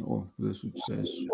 Oh, cosa è successo?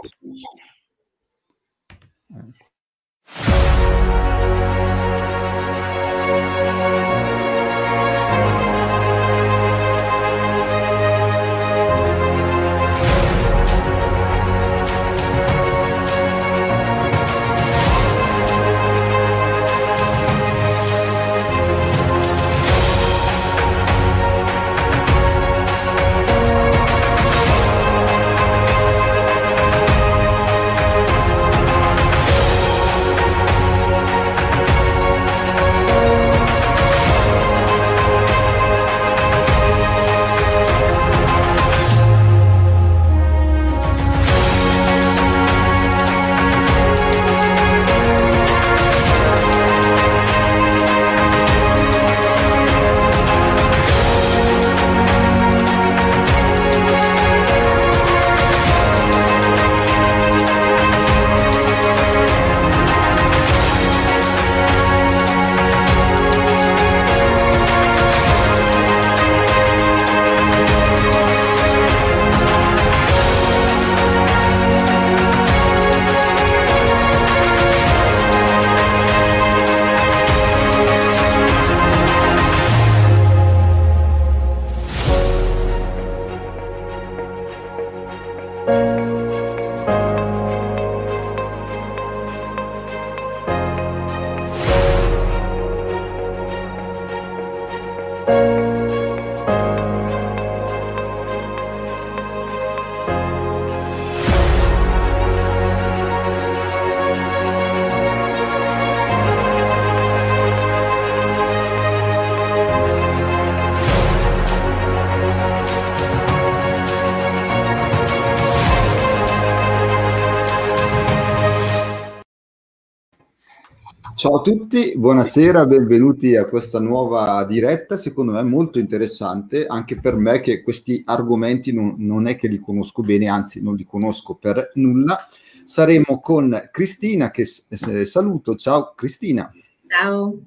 Buonasera, benvenuti a questa nuova diretta, secondo me molto interessante, anche per me che questi argomenti non, non, è che li conosco bene, anzi non li conosco per nulla. Saremo con Cristina, che eh, saluto, ciao Cristina. Ciao.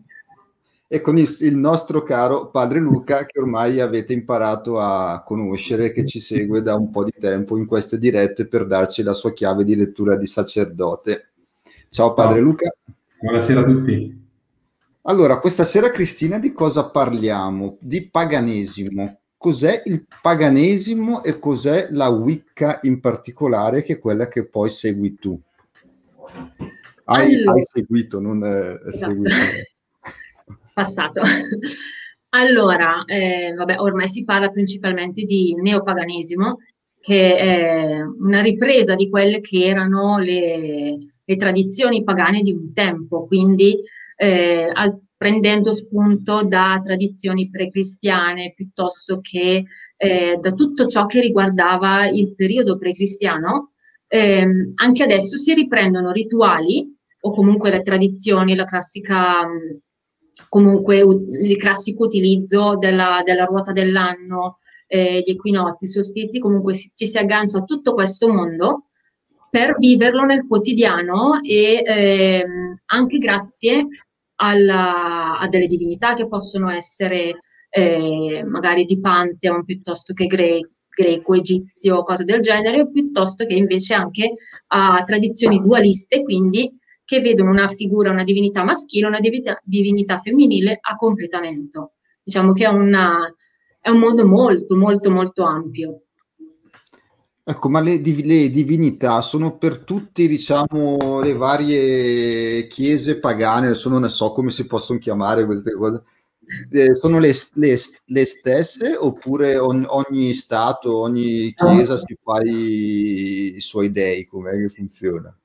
E con il, il nostro caro padre Luca, che ormai avete imparato a conoscere, che ci segue da un po' di tempo in queste dirette per darci la sua chiave di lettura di sacerdote. Ciao padre ciao. Luca. Buonasera a tutti. Allora, questa sera Cristina di cosa parliamo? Di paganesimo. Cos'è il paganesimo e cos'è la Wicca in particolare, che è quella che poi segui tu? Hai, allora, hai seguito, non è esatto. seguito. Passato. Allora, eh, vabbè, ormai si parla principalmente di neopaganesimo, che è una ripresa di quelle che erano le, le tradizioni pagane di un tempo, quindi eh, al, prendendo spunto da tradizioni precristiane piuttosto che eh, da tutto ciò che riguardava il periodo precristiano, eh, anche adesso si riprendono rituali o comunque le tradizioni, la classica, comunque il classico utilizzo della, della ruota dell'anno, eh, gli equinozi, i solstizi, comunque ci si aggancia a tutto questo mondo per viverlo nel quotidiano e ehm, anche grazie alla, a delle divinità che possono essere eh, magari di Pantheon piuttosto che gre- greco, egizio, cose del genere, o piuttosto che invece anche a tradizioni dualiste, quindi che vedono una figura, una divinità maschile, una divinità, divinità femminile a completamento. Diciamo che è, una, è un mondo molto, molto, molto ampio. Ecco, ma le, div- le divinità sono per tutti, diciamo, le varie chiese pagane, adesso non so come si possono chiamare queste cose, eh, sono le, le, le, stesse oppure ogni, ogni, stato, ogni chiesa si fa i, i suoi dei, com'è che funziona?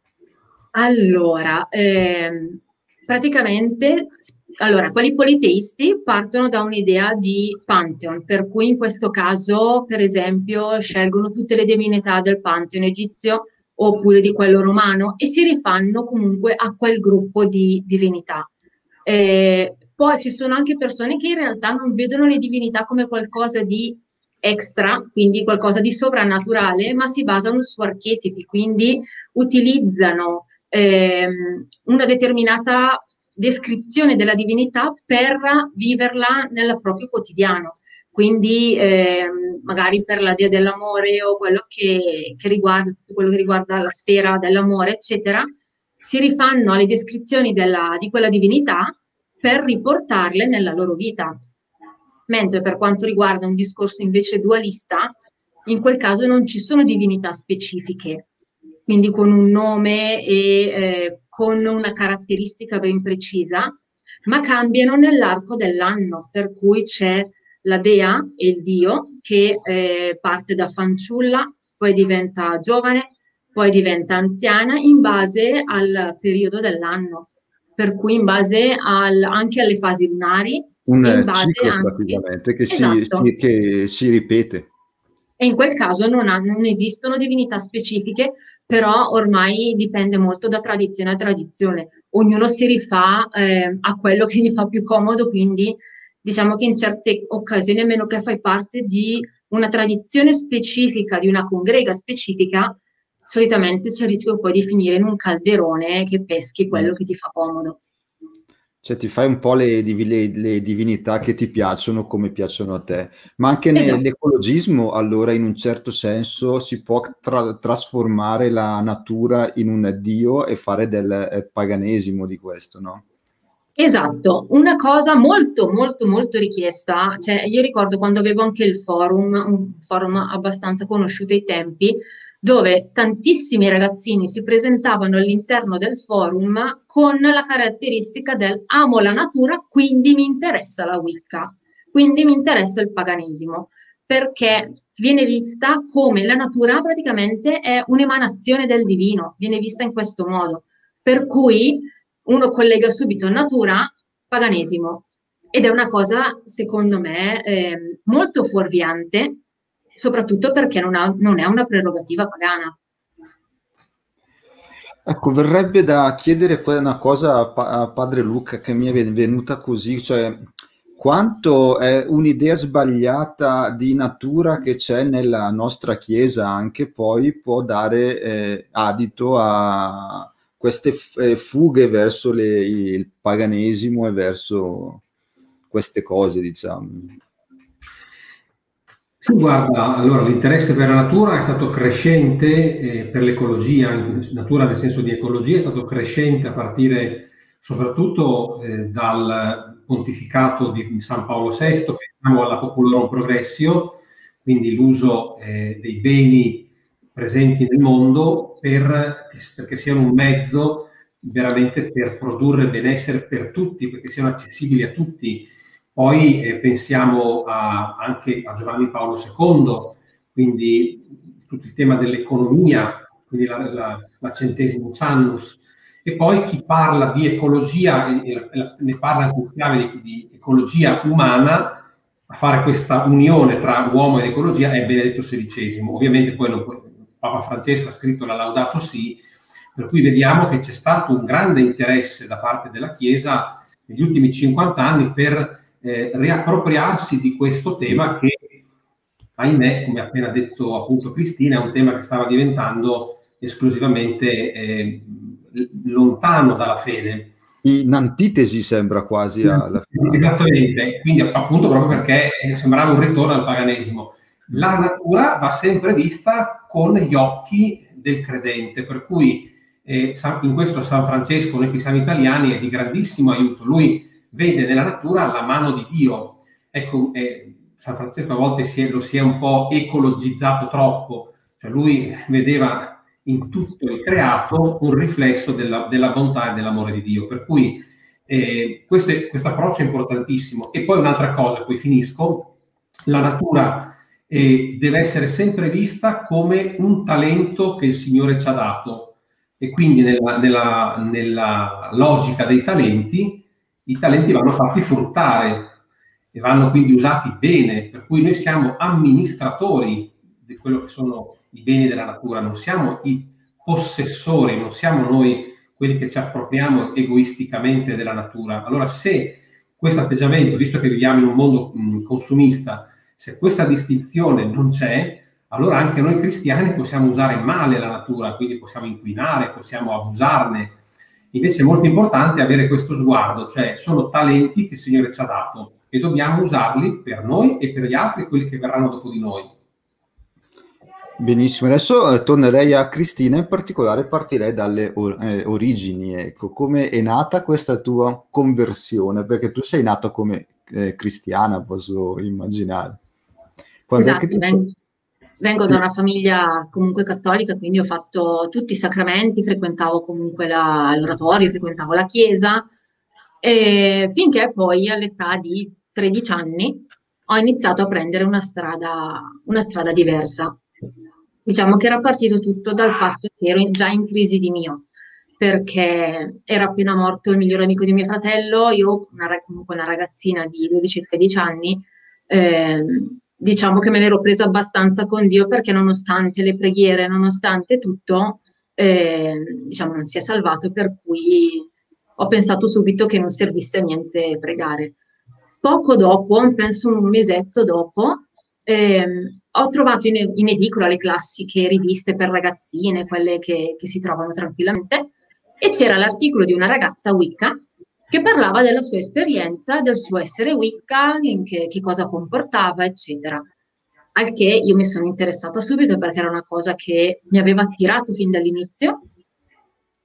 Allora, ehm, praticamente allora, quelli politeisti partono da un'idea di Pantheon, per cui in questo caso, per esempio, scelgono tutte le divinità del Pantheon egizio oppure di quello romano e si rifanno comunque a quel gruppo di divinità. Eh, poi ci sono anche persone che in realtà non vedono le divinità come qualcosa di extra, quindi qualcosa di sovrannaturale, ma si basano su archetipi, quindi utilizzano ehm, una determinata descrizione della divinità per viverla nel proprio quotidiano. quindi eh, magari per la Dea dell'amore o quello che, che riguarda tutto quello che riguarda la sfera dell'amore, eccetera, si rifanno alle descrizioni della, di quella divinità per riportarle nella loro vita. Mentre per quanto riguarda un discorso invece dualista, in quel caso non ci sono divinità specifiche, quindi con un nome e eh, con una caratteristica ben precisa, ma cambiano nell'arco dell'anno, per cui c'è la dea e il dio che eh, parte da fanciulla, poi diventa giovane, poi diventa anziana in base al periodo dell'anno, per cui in base al, anche alle fasi lunari. Un in base ciclo anche, praticamente che, esatto. si, che si ripete. E in quel caso non, ha, non, esistono divinità specifiche, però ormai dipende molto da tradizione a tradizione. Ognuno si rifà eh, a quello che gli fa più comodo, quindi diciamo che in certe occasioni, a meno che fai parte di una tradizione specifica, di una congrega specifica, solitamente c'è il rischio poi di finire in un calderone che peschi quello mm. che ti fa comodo. Cioè ti fai un po' le, le, le divinità che ti piacciono come piacciono a te, ma anche esatto. nell'ecologismo allora in un certo senso si può tra- trasformare la natura in un dio e fare del eh, paganesimo di questo, no? Esatto, una cosa molto molto molto richiesta, cioè io ricordo quando avevo anche il forum, un forum abbastanza conosciuto ai tempi, dove tantissimi ragazzini si presentavano all'interno del forum con la caratteristica del amo la natura, quindi mi interessa la Wicca, quindi mi interessa il paganesimo, perché viene vista come la natura praticamente è un'emanazione del divino, viene vista in questo modo, per cui uno collega subito natura, paganesimo, ed è una cosa, secondo me, eh, molto fuorviante soprattutto perché non, ha, non è una prerogativa pagana. Ecco, verrebbe da chiedere una cosa a, padre Luca che mi è venuta così, cioè quanto è un'idea sbagliata di natura che c'è nella nostra Chiesa anche poi può dare eh, adito a queste eh, fughe verso le, il paganesimo e verso queste cose, diciamo. Guarda, allora l'interesse per la natura è stato crescente, eh, per l'ecologia, natura nel senso di ecologia, è stato crescente a partire soprattutto eh, dal pontificato di San Paolo VI, che chiamiamo alla Populorum Progressio, quindi l'uso eh, dei beni presenti nel mondo per, perché siano un mezzo veramente per produrre benessere per tutti, perché siano accessibili a tutti poi eh, pensiamo a, anche a Giovanni Paolo II, quindi tutto il tema dell'economia, quindi la, la, la centesimus annus. E poi chi parla di ecologia, ne parla anche in chiave di, di ecologia umana, a fare questa unione tra uomo ed ecologia è Benedetto XVI. Ovviamente poi non, Papa Francesco ha scritto la Laudato Si, per cui vediamo che c'è stato un grande interesse da parte della Chiesa negli ultimi 50 anni per eh, riappropriarsi di questo tema che, ahimè, come ha appena detto appunto Cristina, è un tema che stava diventando esclusivamente eh, lontano dalla fede. In antitesi sembra quasi alla fine. Esattamente, quindi appunto proprio perché sembrava un ritorno al paganesimo. La natura va sempre vista con gli occhi del credente, per cui eh, in questo San Francesco, noi che siamo italiani, è di grandissimo aiuto. Lui vede nella natura la mano di Dio. Ecco, eh, San Francesco a volte si è, lo si è un po' ecologizzato troppo, cioè lui vedeva in tutto il creato un riflesso della, della bontà e dell'amore di Dio. Per cui eh, questo, questo approccio è importantissimo. E poi un'altra cosa, poi finisco, la natura eh, deve essere sempre vista come un talento che il Signore ci ha dato. E quindi nella, nella, nella logica dei talenti, i talenti vanno fatti fruttare e vanno quindi usati bene, per cui noi siamo amministratori di quello che sono i beni della natura, non siamo i possessori, non siamo noi quelli che ci appropriamo egoisticamente della natura. Allora se questo atteggiamento, visto che viviamo in un mondo mh, consumista, se questa distinzione non c'è, allora anche noi cristiani possiamo usare male la natura, quindi possiamo inquinare, possiamo abusarne, Invece è molto importante avere questo sguardo, cioè sono talenti che il Signore ci ha dato e dobbiamo usarli per noi e per gli altri, quelli che verranno dopo di noi. Benissimo, adesso eh, tornerei a Cristina, in particolare partirei dalle or- eh, origini. Ecco, come è nata questa tua conversione? Perché tu sei nata come eh, cristiana, posso immaginare. Quando esatto, ti... vengo, vengo da una famiglia comunque cattolica, quindi ho fatto tutti i sacramenti, frequentavo comunque la, l'oratorio, frequentavo la chiesa, e finché poi all'età di 13 anni ho iniziato a prendere una strada, una strada diversa. Diciamo che era partito tutto dal fatto che ero già in crisi di mio, perché era appena morto il migliore amico di mio fratello, io una, comunque una ragazzina di 12-13 anni, eh, diciamo che me l'ero presa abbastanza con Dio perché nonostante le preghiere, nonostante tutto, eh, diciamo non si è salvato, per cui ho pensato subito che non servisse a niente pregare. Poco dopo, penso un mesetto dopo, eh, ho trovato in, in, edicola le classiche riviste per ragazzine, quelle che, che, si trovano tranquillamente, e c'era l'articolo di una ragazza Wicca che parlava della sua esperienza, del suo essere Wicca, che, che cosa comportava, eccetera. Al che io mi sono interessata subito perché era una cosa che mi aveva attirato fin dall'inizio.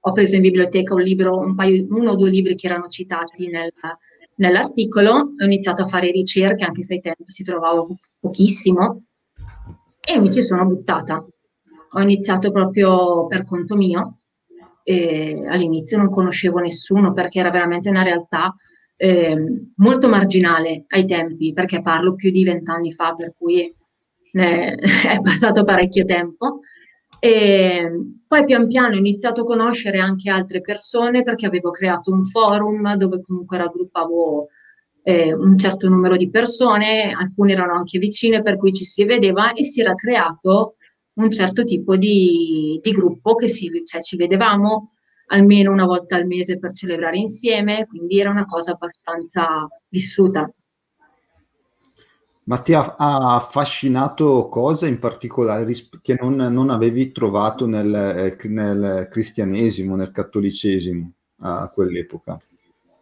Ho preso in biblioteca un libro, un paio, uno o due libri che erano citati nel, nell'articolo, ho iniziato a fare ricerche, anche se ai tempi si trovava pochissimo, e mi ci sono buttata. Ho iniziato proprio per conto mio. E all'inizio non conoscevo nessuno perché era veramente una realtà eh, molto marginale ai tempi, perché parlo più di vent'anni fa, per cui ne è passato parecchio tempo. E poi pian piano ho iniziato a conoscere anche altre persone perché avevo creato un forum dove comunque raggruppavo eh, un certo numero di persone, alcune erano anche vicine per cui ci si vedeva e si era creato un certo tipo di, di gruppo che si, cioè, ci vedevamo almeno una volta al mese per celebrare insieme, quindi era una cosa abbastanza vissuta. Ma ti ha, ha affascinato cosa in particolare che non, non avevi trovato nel, eh, nel, cristianesimo, nel cattolicesimo a quell'epoca?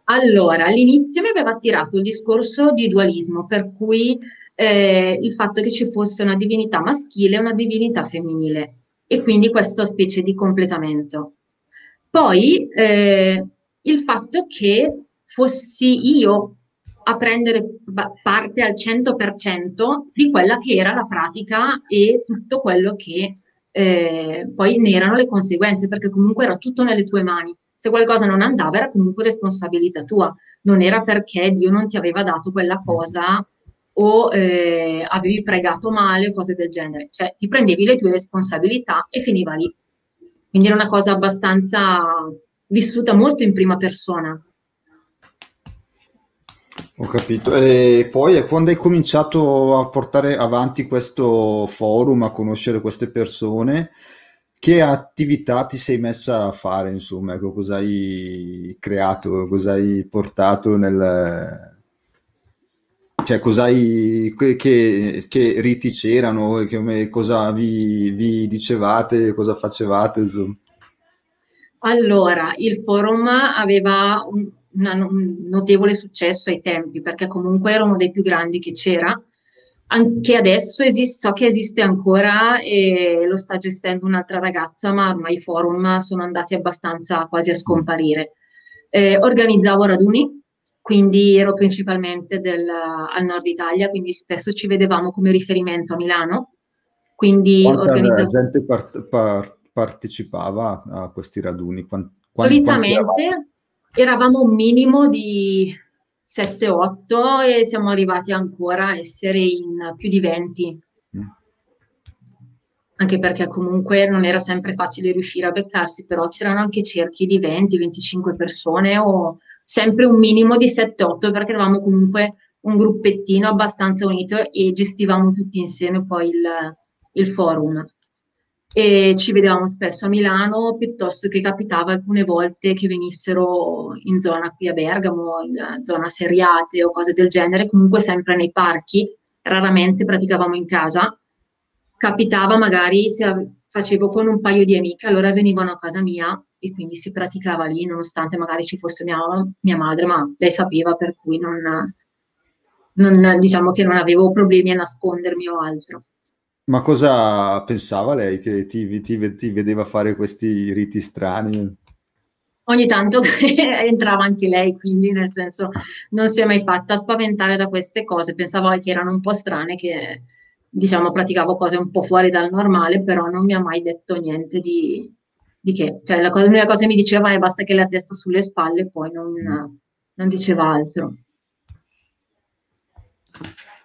Allora, all'inizio mi aveva attirato il discorso di dualismo, per cui eh, il fatto che ci fosse una divinità maschile e una divinità femminile, e quindi questa specie di completamento. Poi eh, il fatto che fossi io a prendere parte al 100% di quella che era la pratica e tutto quello che eh, poi ne erano le conseguenze, perché comunque era tutto nelle tue mani. Se qualcosa non andava era comunque responsabilità tua, non era perché Dio non ti aveva dato quella cosa o eh, avevi pregato male o cose del genere, cioè ti prendevi le tue responsabilità e finiva lì. Quindi era una cosa abbastanza vissuta molto in prima persona. Ho capito. E poi quando hai cominciato a portare avanti questo forum, a conoscere queste persone, che attività ti sei messa a fare, insomma, ecco, cosa hai creato, cosa hai portato nel... Cioè, cosa hai, che, che riti c'erano, che, cosa vi, vi dicevate, cosa facevate, insomma. Allora, il forum aveva un, un notevole successo ai tempi, perché comunque era uno dei più grandi che c'era. Anche adesso esiste, so che esiste ancora e lo sta gestendo un'altra ragazza, ma ormai i forum sono andati abbastanza quasi a scomparire. Eh, organizzavo raduni, quindi ero principalmente del, al nord Italia, quindi spesso ci vedevamo come riferimento a Milano. Quindi organizzavo... gente part- par- partecipava a questi raduni? Quant- Solitamente eravamo un minimo di 7-8 e siamo arrivati ancora a essere in più di 20. Mm. Anche perché comunque non era sempre facile riuscire a beccarsi, però c'erano anche cerchi di 20-25 persone o sempre un minimo di 7-8 perché eravamo comunque un gruppettino abbastanza unito e gestivamo tutti insieme poi il, il forum e ci vedevamo spesso a Milano piuttosto che capitava alcune volte che venissero in zona qui a Bergamo, in zona Seriate o cose del genere, comunque sempre nei parchi, raramente praticavamo in casa. Capitava magari se facevo con un paio di amiche, allora venivano a casa mia e quindi si praticava lì, nonostante magari ci fosse mia, mia madre, ma lei sapeva per cui non, non, diciamo che non avevo problemi a nascondermi o altro. Ma cosa pensava lei che ti, ti, ti vedeva fare questi riti strani? Ogni tanto entrava anche lei, quindi nel senso non si è mai fatta spaventare da queste cose, pensavo che erano un po' strane, che diciamo praticavo cose un po' fuori dal normale, però non mi ha mai detto niente di, di che. Cioè la cosa, l'unica cosa che mi diceva è basta che la testa sulle spalle, poi non, mm. non diceva altro.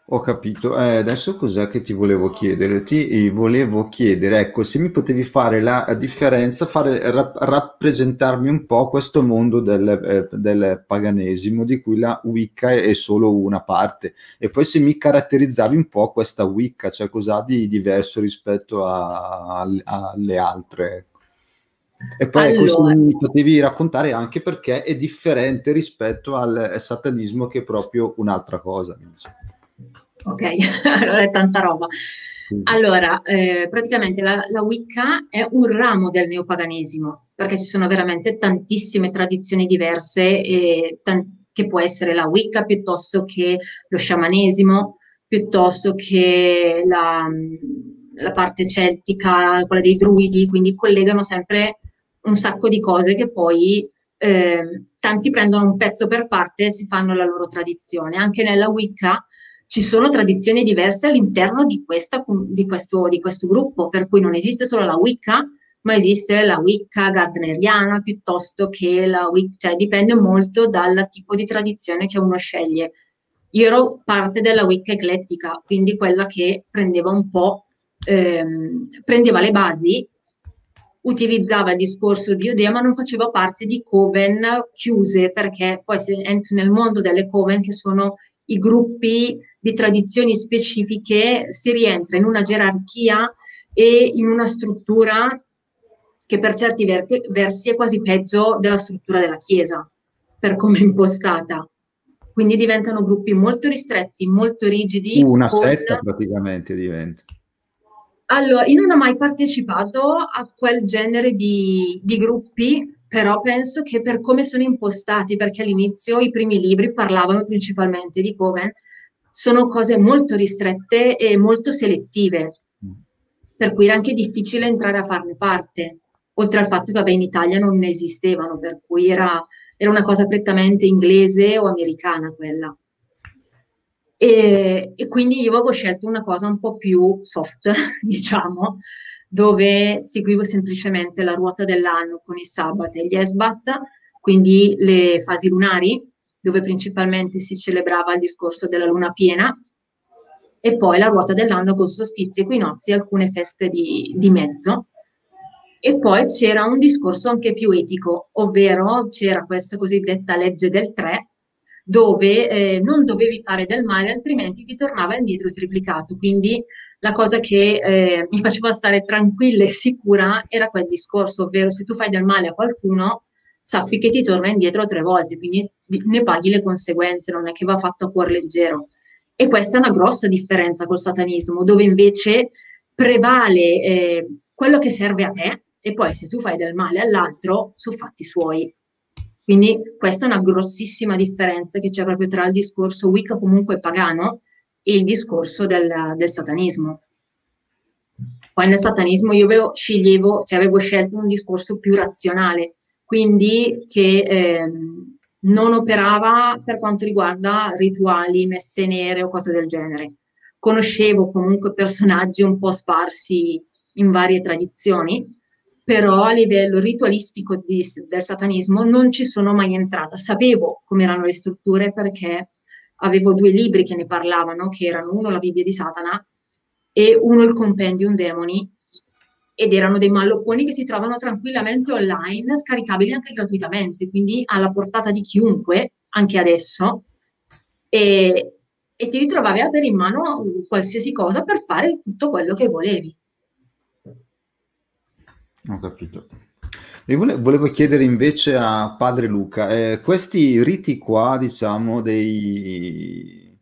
Ho capito. Eh, adesso cos'è che ti volevo chiedere? Ti volevo chiedere, ecco, se mi potevi fare la differenza, fare, rap- rappresentarmi un po' questo mondo del, eh, del, paganesimo di cui la Wicca è solo una parte e poi se mi caratterizzavi un po' questa Wicca, cioè cos'ha di diverso rispetto a, a, alle altre. Ecco. E poi allora. se mi potevi raccontare anche perché è differente rispetto al satanismo che è proprio un'altra cosa. Ok, allora è tanta roba. Allora, eh, praticamente la, la, Wicca è un ramo del neopaganesimo, perché ci sono veramente tantissime tradizioni diverse, e tan- che può essere la Wicca piuttosto che lo sciamanesimo, piuttosto che la, la parte celtica, quella dei druidi, quindi collegano sempre un sacco di cose che poi eh, tanti prendono un pezzo per parte e si fanno la loro tradizione. Anche nella Wicca ci sono tradizioni diverse all'interno di, questa, di, questo, di questo gruppo, per cui non esiste solo la Wicca, ma esiste la Wicca gardneriana piuttosto che la Wicca, cioè dipende molto dal tipo di tradizione che uno sceglie. Io ero parte della Wicca eclettica, quindi quella che prendeva un po', ehm, prendeva le basi, utilizzava il discorso di Odea, ma non faceva parte di coven chiuse, perché poi se entri nel mondo delle coven che sono i gruppi di tradizioni specifiche si rientra in una gerarchia e in una struttura che per certi versi è quasi peggio della struttura della Chiesa, per come è impostata. Quindi diventano gruppi molto ristretti, molto rigidi. Una con... setta praticamente diventa. Allora, io non ho mai partecipato a quel genere di, di gruppi però penso che per come sono impostati, perché all'inizio i primi libri parlavano principalmente di Coven, sono cose molto ristrette e molto selettive, per cui era anche difficile entrare a farne parte, oltre al fatto che vabbè, in Italia non ne esistevano, per cui era, era una cosa prettamente inglese o americana quella. E, e, quindi io avevo scelto una cosa un po' più soft, diciamo, dove seguivo semplicemente la ruota dell'anno con i Sabbat e gli Esbat, quindi le fasi lunari, dove principalmente si celebrava il discorso della luna piena, e poi la ruota dell'anno con solstizi, equinozi e alcune feste di, di mezzo. E poi c'era un discorso anche più etico, ovvero c'era questa cosiddetta legge del 3, dove eh, non dovevi fare del male, altrimenti ti tornava indietro triplicato. Quindi la cosa che eh, mi faceva stare tranquilla e sicura era quel discorso, ovvero se tu fai del male a qualcuno, sappi che ti torna indietro tre volte, quindi ne paghi le conseguenze, non è che va fatto a cuor leggero. E questa è una grossa differenza col satanismo, dove invece prevale eh, quello che serve a te e poi se tu fai del male all'altro, sono fatti suoi. Quindi questa è una grossissima differenza che c'è proprio tra il discorso Wicca comunque pagano e il discorso del, del satanismo. Poi nel satanismo io avevo, sceglievo, cioè avevo scelto un discorso più razionale, quindi che eh, non operava per quanto riguarda rituali, messe nere o cose del genere. Conoscevo comunque personaggi un po' sparsi in varie tradizioni, però a livello ritualistico di, del satanismo non ci sono mai entrata. Sapevo come erano le strutture perché avevo due libri che ne parlavano, che erano uno la Bibbia di Satana e uno il Compendium Demoni, ed erano dei mallopponi che si trovano tranquillamente online, scaricabili anche gratuitamente, quindi alla portata di chiunque, anche adesso, e, e ti ritrovavi a avere in mano qualsiasi cosa per fare tutto quello che volevi. Ho capito. E volevo chiedere invece a padre Luca, eh, questi riti qua, diciamo, dei,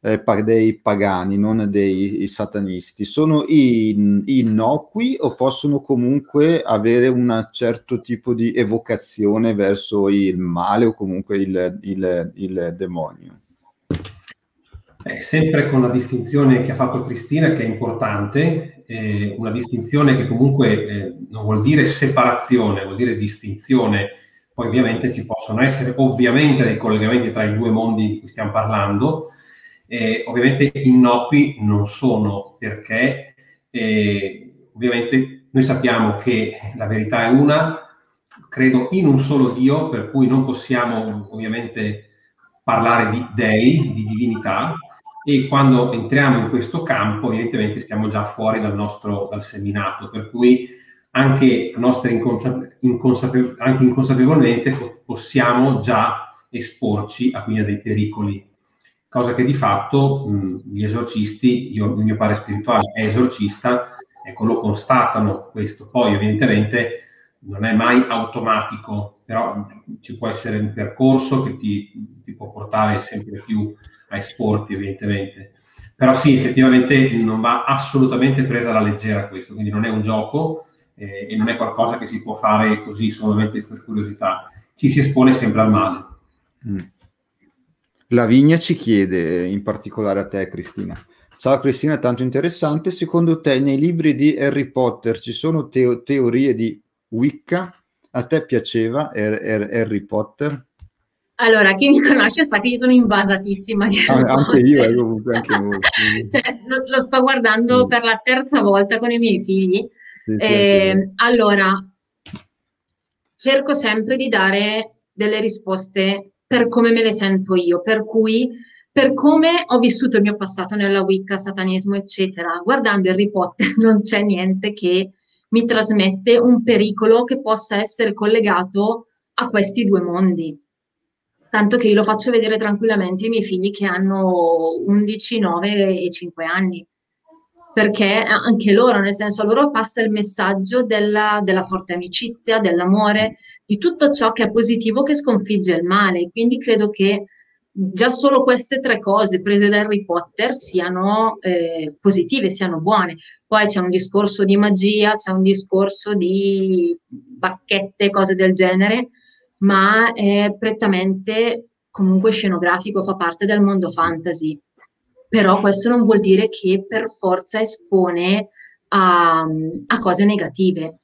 eh, dei pagani, non dei satanisti, sono in, innocui o possono comunque avere un certo tipo di evocazione verso il male o comunque il, il, il demonio? Eh, sempre con la distinzione che ha fatto Cristina, che è importante, eh, una distinzione che comunque eh, non vuol dire separazione, vuol dire distinzione. Poi ovviamente ci possono essere ovviamente dei collegamenti tra i due mondi di cui stiamo parlando, eh, ovviamente innocui non sono perché eh, ovviamente noi sappiamo che la verità è una, credo in un solo Dio, per cui non possiamo ovviamente parlare di dei, di divinità, e quando entriamo in questo campo evidentemente stiamo già fuori dal nostro dal seminato, per cui anche, inconsape- anche inconsapevolmente possiamo già esporci a, quindi a dei pericoli, cosa che di fatto mh, gli esorcisti, io, il mio padre spirituale è esorcista, ecco, lo constatano questo. Poi evidentemente non è mai automatico, però ci può essere un percorso che ti, ti può portare sempre più a esporti, evidentemente. Però sì, effettivamente non va assolutamente presa alla leggera questo, quindi non è un gioco eh, e non è qualcosa che si può fare così solamente per curiosità. Ci si espone sempre al male. Mm. Vigna ci chiede, in particolare a te Cristina, Ciao Cristina, tanto interessante. Secondo te nei libri di Harry Potter ci sono teo- teorie di Wicca? A te piaceva Harry Potter? Allora, chi mi conosce sa che io sono invasatissima di Harry ah, Anche io, eh, comunque, anche voi. cioè, lo, lo, sto guardando sì. per la terza volta con i miei figli. Sì, eh, allora, cerco sempre di dare delle risposte per come me le sento io, per cui per come ho vissuto il mio passato nella Wicca, satanismo, eccetera. Guardando Harry Potter non c'è niente che mi trasmette un pericolo che possa essere collegato a questi due mondi. Tanto che io lo faccio vedere tranquillamente ai miei figli che hanno 11, 9 e 5 anni. Perché anche loro, nel senso, a loro passa il messaggio della, della forte amicizia, dell'amore, di tutto ciò che è positivo che sconfigge il male. Quindi credo che già solo queste tre cose prese da Harry Potter siano eh, positive, siano buone. Poi c'è un discorso di magia, c'è un discorso di bacchette, cose del genere, ma è prettamente comunque scenografico, fa parte del mondo fantasy. Però questo non vuol dire che per forza espone a, a cose negative.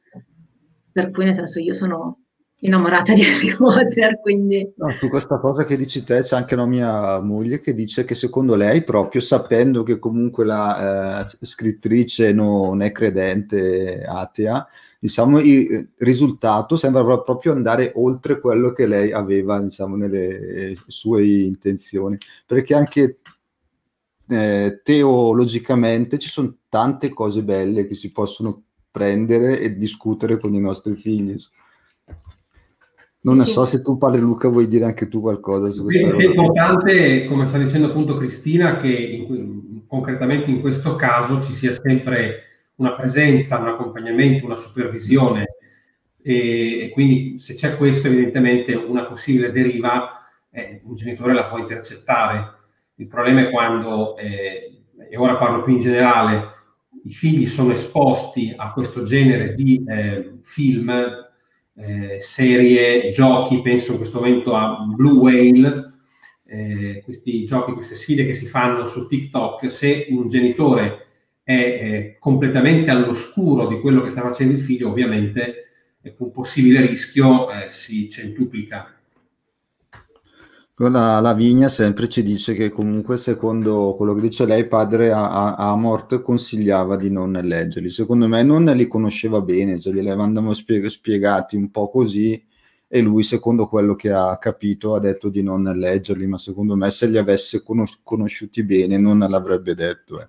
Per cui, nel senso, io sono innamorata di Harry Potter, quindi... No, su questa cosa che dici te c'è anche la mia moglie che dice che secondo lei, proprio sapendo che comunque la eh, scrittrice non è credente, atea, diciamo il risultato sembra proprio andare oltre quello che lei aveva, diciamo, nelle sue intenzioni, perché anche eh, teologicamente ci sono tante cose belle che si possono prendere e discutere con i nostri figli. Non sì, so se tu, padre Luca, vuoi dire anche tu qualcosa su questo. È importante, come sta dicendo appunto Cristina, che in, concretamente in questo caso ci sia sempre una presenza, un accompagnamento, una supervisione e, e quindi se c'è questo evidentemente una possibile deriva eh, un genitore la può intercettare. Il problema è quando, eh, e ora parlo più in generale, i figli sono esposti a questo genere di eh, film eh, serie, giochi, penso in questo momento a Blue Whale, eh, questi giochi, queste sfide che si fanno su TikTok, se un genitore è eh, completamente all'oscuro di quello che sta facendo il figlio, ovviamente un possibile rischio eh, si centuplica. La, la, Vigna sempre ci dice che comunque secondo quello che dice lei padre a, a, Amort consigliava di non leggerli secondo me non li conosceva bene cioè glieli avevamo spie- spiegati un po' così e lui secondo quello che ha capito ha detto di non leggerli ma secondo me se li avesse conos- conosciuti bene non l'avrebbe detto eh.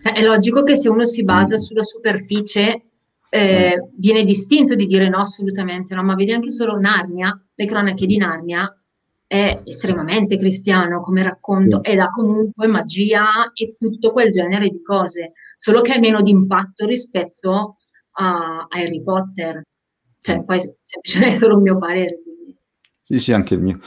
cioè, è logico che se uno si basa mm. sulla superficie eh, mm. viene distinto di dire no assolutamente no ma vedi anche solo Narnia le cronache di Narnia è estremamente cristiano come racconto ed ha comunque magia e tutto quel genere di cose, solo che ha meno di impatto rispetto a, a Harry Potter. Cioè, poi semplicemente è solo un mio parere. Quindi. Sì, sì, anche il mio.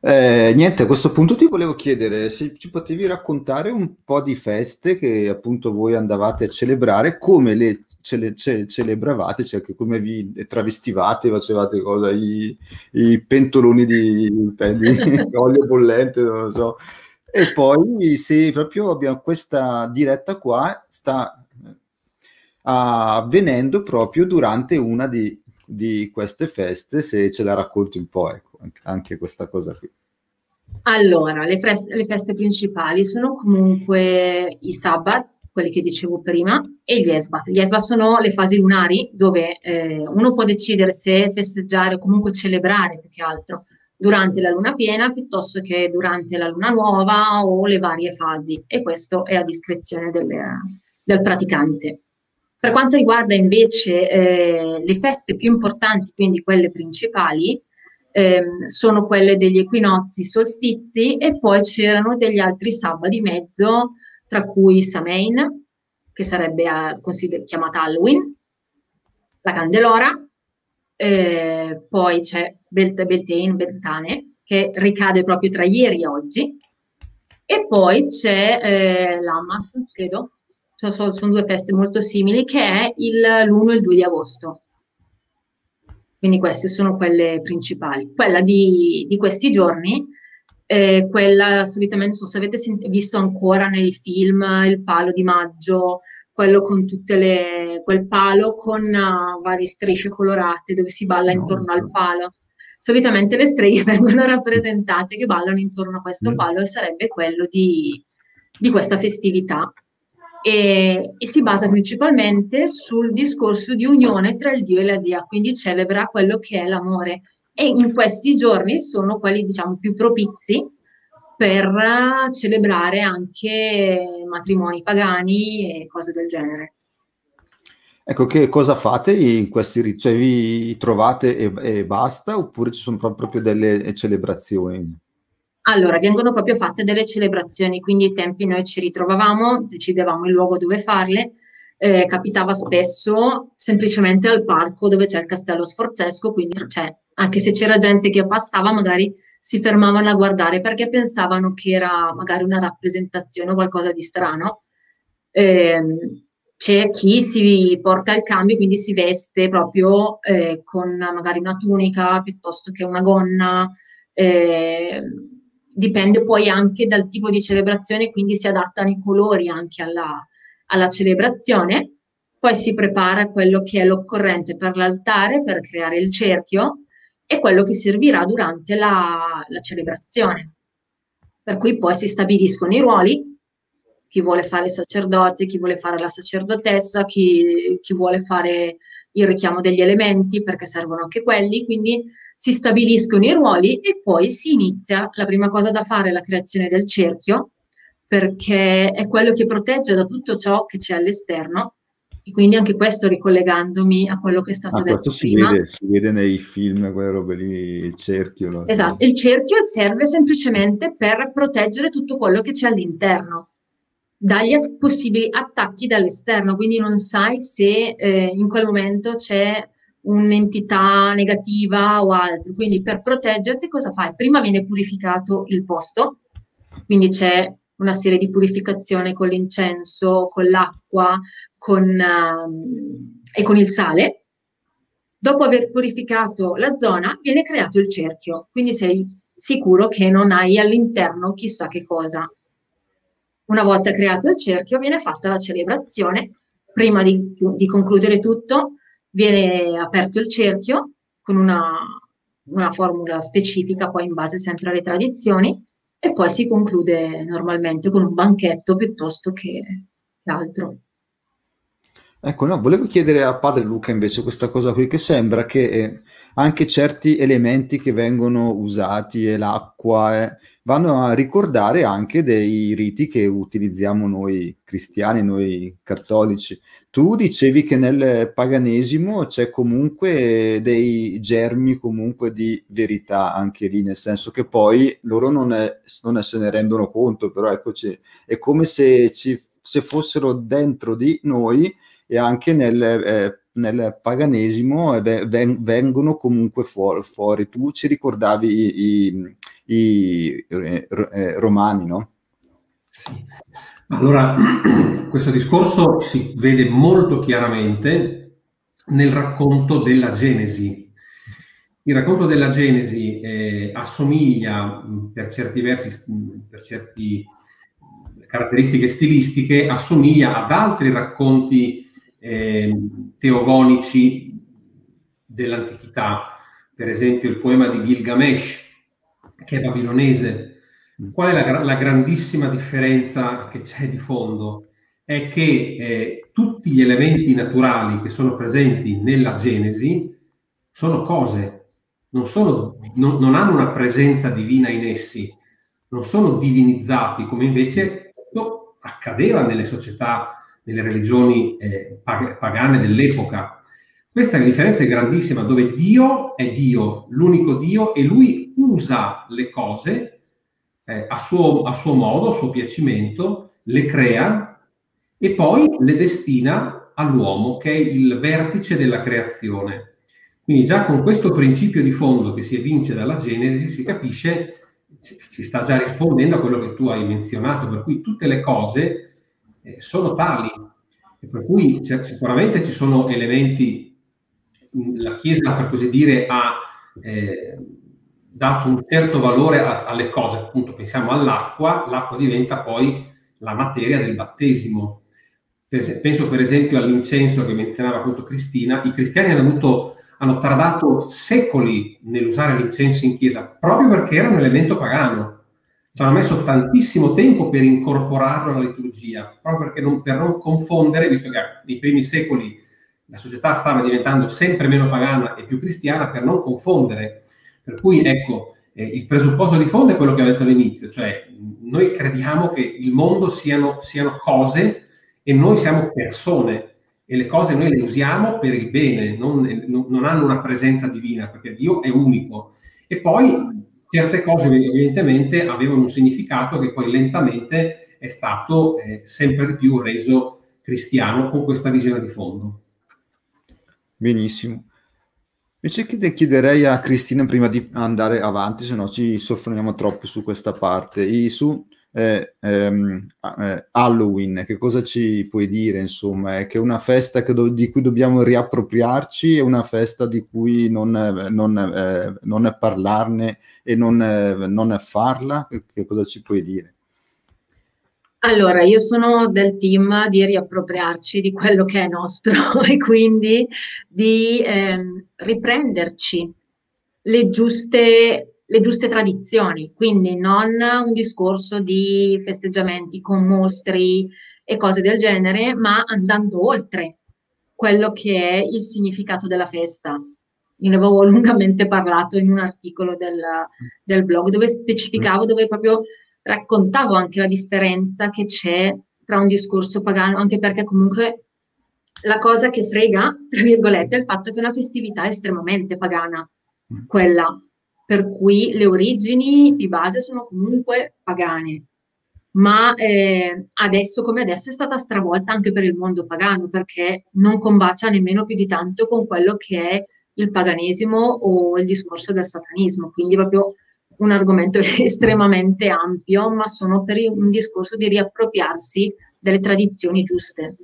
Eh, niente, a questo punto ti volevo chiedere se ci potevi raccontare un po' di feste che appunto voi andavate a celebrare, come le cele, ce, celebravate, cioè che come vi travestivate, facevate cosa, i, i pentoloni di, di olio bollente, non lo so. E poi se proprio abbiamo questa diretta qua, sta avvenendo proprio durante una di, di queste feste, se ce la racconti un po', ecco, anche questa cosa qui. Allora, le, feste, le feste principali sono comunque i sabbat, quelli che dicevo prima, e gli esbat. Gli esbat sono le fasi lunari dove eh, uno può decidere se festeggiare o comunque celebrare più che altro durante la luna piena piuttosto che durante la luna nuova o le varie fasi e questo è a discrezione del, del praticante. Per quanto riguarda invece eh, le feste più importanti, quindi quelle principali, ehm, sono quelle degli equinozi, solstizi e poi c'erano degli altri sabati di mezzo, tra cui Samein, che sarebbe uh, chiamata Halloween, la Candelora, eh, poi c'è Belt- Beltane, Beltane, che ricade proprio tra ieri e oggi, e poi c'è eh, l'Amas, credo, sono, sono, due feste molto simili, che è il, l'1 e il 2 di agosto. Quindi queste sono quelle principali. Quella di, di questi giorni, eh, quella solitamente, non so se avete sent- visto ancora nei film Il palo di maggio, quello con tutte le, quel palo con uh, varie strisce colorate dove si balla no, intorno no. al palo. Solitamente le streghe vengono rappresentate che ballano intorno a questo mm. palo e sarebbe quello di, di questa festività e, e, si basa principalmente sul discorso di unione tra il Dio e la Dea, quindi celebra quello che è l'amore. E in questi giorni sono quelli, diciamo, più propizi per celebrare anche matrimoni pagani e cose del genere. Ecco, che cosa fate in questi riti? Cioè vi trovate e, e basta oppure ci sono proprio delle celebrazioni? Allora, vengono proprio fatte delle celebrazioni, quindi ai tempi noi ci ritrovavamo, decidevamo il luogo dove farle, eh, capitava spesso semplicemente al parco dove c'è il castello sforzesco, quindi cioè, anche se c'era gente che passava, magari si fermavano a guardare perché pensavano che era magari una rappresentazione o qualcosa di strano. Eh, c'è chi si porta il cambio, quindi si veste proprio eh, con magari una tunica piuttosto che una gonna. Eh, dipende poi anche dal tipo di celebrazione, quindi si adattano i colori anche alla, alla celebrazione. Poi si prepara quello che è l'occorrente per l'altare per creare il cerchio e quello che servirà durante la, la celebrazione. Per cui poi si stabiliscono i ruoli, chi vuole fare il sacerdote, chi vuole fare la sacerdotessa, chi, chi vuole fare il richiamo degli elementi, perché servono anche quelli, quindi si stabiliscono i ruoli e poi si inizia. La prima cosa da fare è la creazione del cerchio, perché è quello che protegge da tutto ciò che c'è all'esterno. E quindi anche questo ricollegandomi a quello che è stato ah, detto si prima. Vede, si vede nei film, quelle robe lì, il cerchio. No? Esatto, il cerchio serve semplicemente per proteggere tutto quello che c'è all'interno dagli possibili attacchi dall'esterno, quindi non sai se eh, in quel momento c'è un'entità negativa o altro. Quindi per proteggerti cosa fai? Prima viene purificato il posto, quindi c'è una serie di purificazione con l'incenso, con l'acqua con, uh, e con il sale. Dopo aver purificato la zona, viene creato il cerchio, quindi sei sicuro che non hai all'interno chissà che cosa. Una volta creato il cerchio, viene fatta la celebrazione. Prima di, di concludere tutto, viene aperto il cerchio con una, una formula specifica, poi in base sempre alle tradizioni, e poi si conclude normalmente con un banchetto piuttosto che, che altro. Ecco, no, volevo chiedere a padre Luca invece questa cosa qui, che sembra che eh, anche certi elementi che vengono usati, e l'acqua, eh, vanno a ricordare anche dei riti che utilizziamo noi cristiani, noi cattolici. Tu dicevi che nel paganesimo c'è comunque dei germi comunque di verità anche lì, nel senso che poi loro non, è, non se ne rendono conto, però eccoci, è come se, ci, se fossero dentro di noi e anche nel, eh, nel paganesimo vengono comunque fuori, fuori. Tu ci ricordavi i, i, i eh, eh, romani, no? Sì. Allora, questo discorso si vede molto chiaramente nel racconto della Genesi. il racconto della Genesi eh, assomiglia per certi versi, per certe caratteristiche stilistiche, assomiglia ad altri racconti eh, teogonici dell'antichità, per esempio il poema di Gilgamesh, che è babilonese. Qual è la, la grandissima differenza che c'è di fondo? È che eh, tutti gli elementi naturali che sono presenti nella Genesi sono cose, non, sono, non, non hanno una presenza divina in essi, non sono divinizzati come invece accadeva nelle società, nelle religioni eh, pagane dell'epoca. Questa differenza è grandissima, dove Dio è Dio, l'unico Dio, e lui usa le cose eh, a, suo, a suo modo, a suo piacimento, le crea e poi le destina all'uomo, che è il vertice della creazione. Quindi già con questo principio di fondo che si evince dalla Genesi si capisce, si sta già rispondendo a quello che tu hai menzionato, per cui tutte le cose eh, sono tali, e per cui sicuramente ci sono elementi, la Chiesa per così dire ha eh, dato un certo valore a, alle cose, appunto pensiamo all'acqua, l'acqua diventa poi la materia del battesimo. penso per esempio all'incenso che menzionava appunto Cristina, i cristiani hanno avuto hanno tardato secoli nell'usare l'incenso in chiesa, proprio perché era un elemento pagano. Ci hanno messo tantissimo tempo per incorporarlo alla liturgia, proprio perché non, per non confondere, visto che nei primi secoli la società stava diventando sempre meno pagana e più cristiana, per non confondere. Per cui, ecco, eh, il presupposto di fondo è quello che ho detto all'inizio, cioè noi crediamo che il mondo siano, siano cose e noi siamo persone, e le cose noi le usiamo per il bene, non, non, hanno una presenza divina, perché Dio è unico. E poi certe cose evidentemente avevano un significato che poi lentamente è stato eh, sempre di più reso cristiano con questa visione di fondo. Benissimo. Invece chiederei a Cristina prima di andare avanti, se no ci soffermiamo troppo su questa parte, e su eh, ehm, eh, Halloween, che cosa ci puoi dire? Insomma, è che è una festa do- di cui dobbiamo riappropriarci, è una festa di cui non, non, eh, non parlarne e non, non farla? Che, che cosa ci puoi dire? Allora, io sono del team di riappropriarci di quello che è nostro e quindi di ehm, riprenderci le giuste le giuste tradizioni, quindi non un discorso di festeggiamenti con mostri e cose del genere, ma andando oltre quello che è il significato della festa. Io ne avevo lungamente parlato in un articolo del, del blog dove specificavo, dove proprio raccontavo anche la differenza che c'è tra un discorso pagano, anche perché comunque la cosa che frega, tra virgolette, è il fatto che una festività è estremamente pagana, mm. quella. Per cui le origini di base sono comunque pagane, ma eh, adesso come adesso è stata stravolta anche per il mondo pagano perché non combacia nemmeno più di tanto con quello che è il paganesimo o il discorso del satanismo, quindi proprio un argomento estremamente ampio, ma sono per un discorso di riappropriarsi delle tradizioni giuste.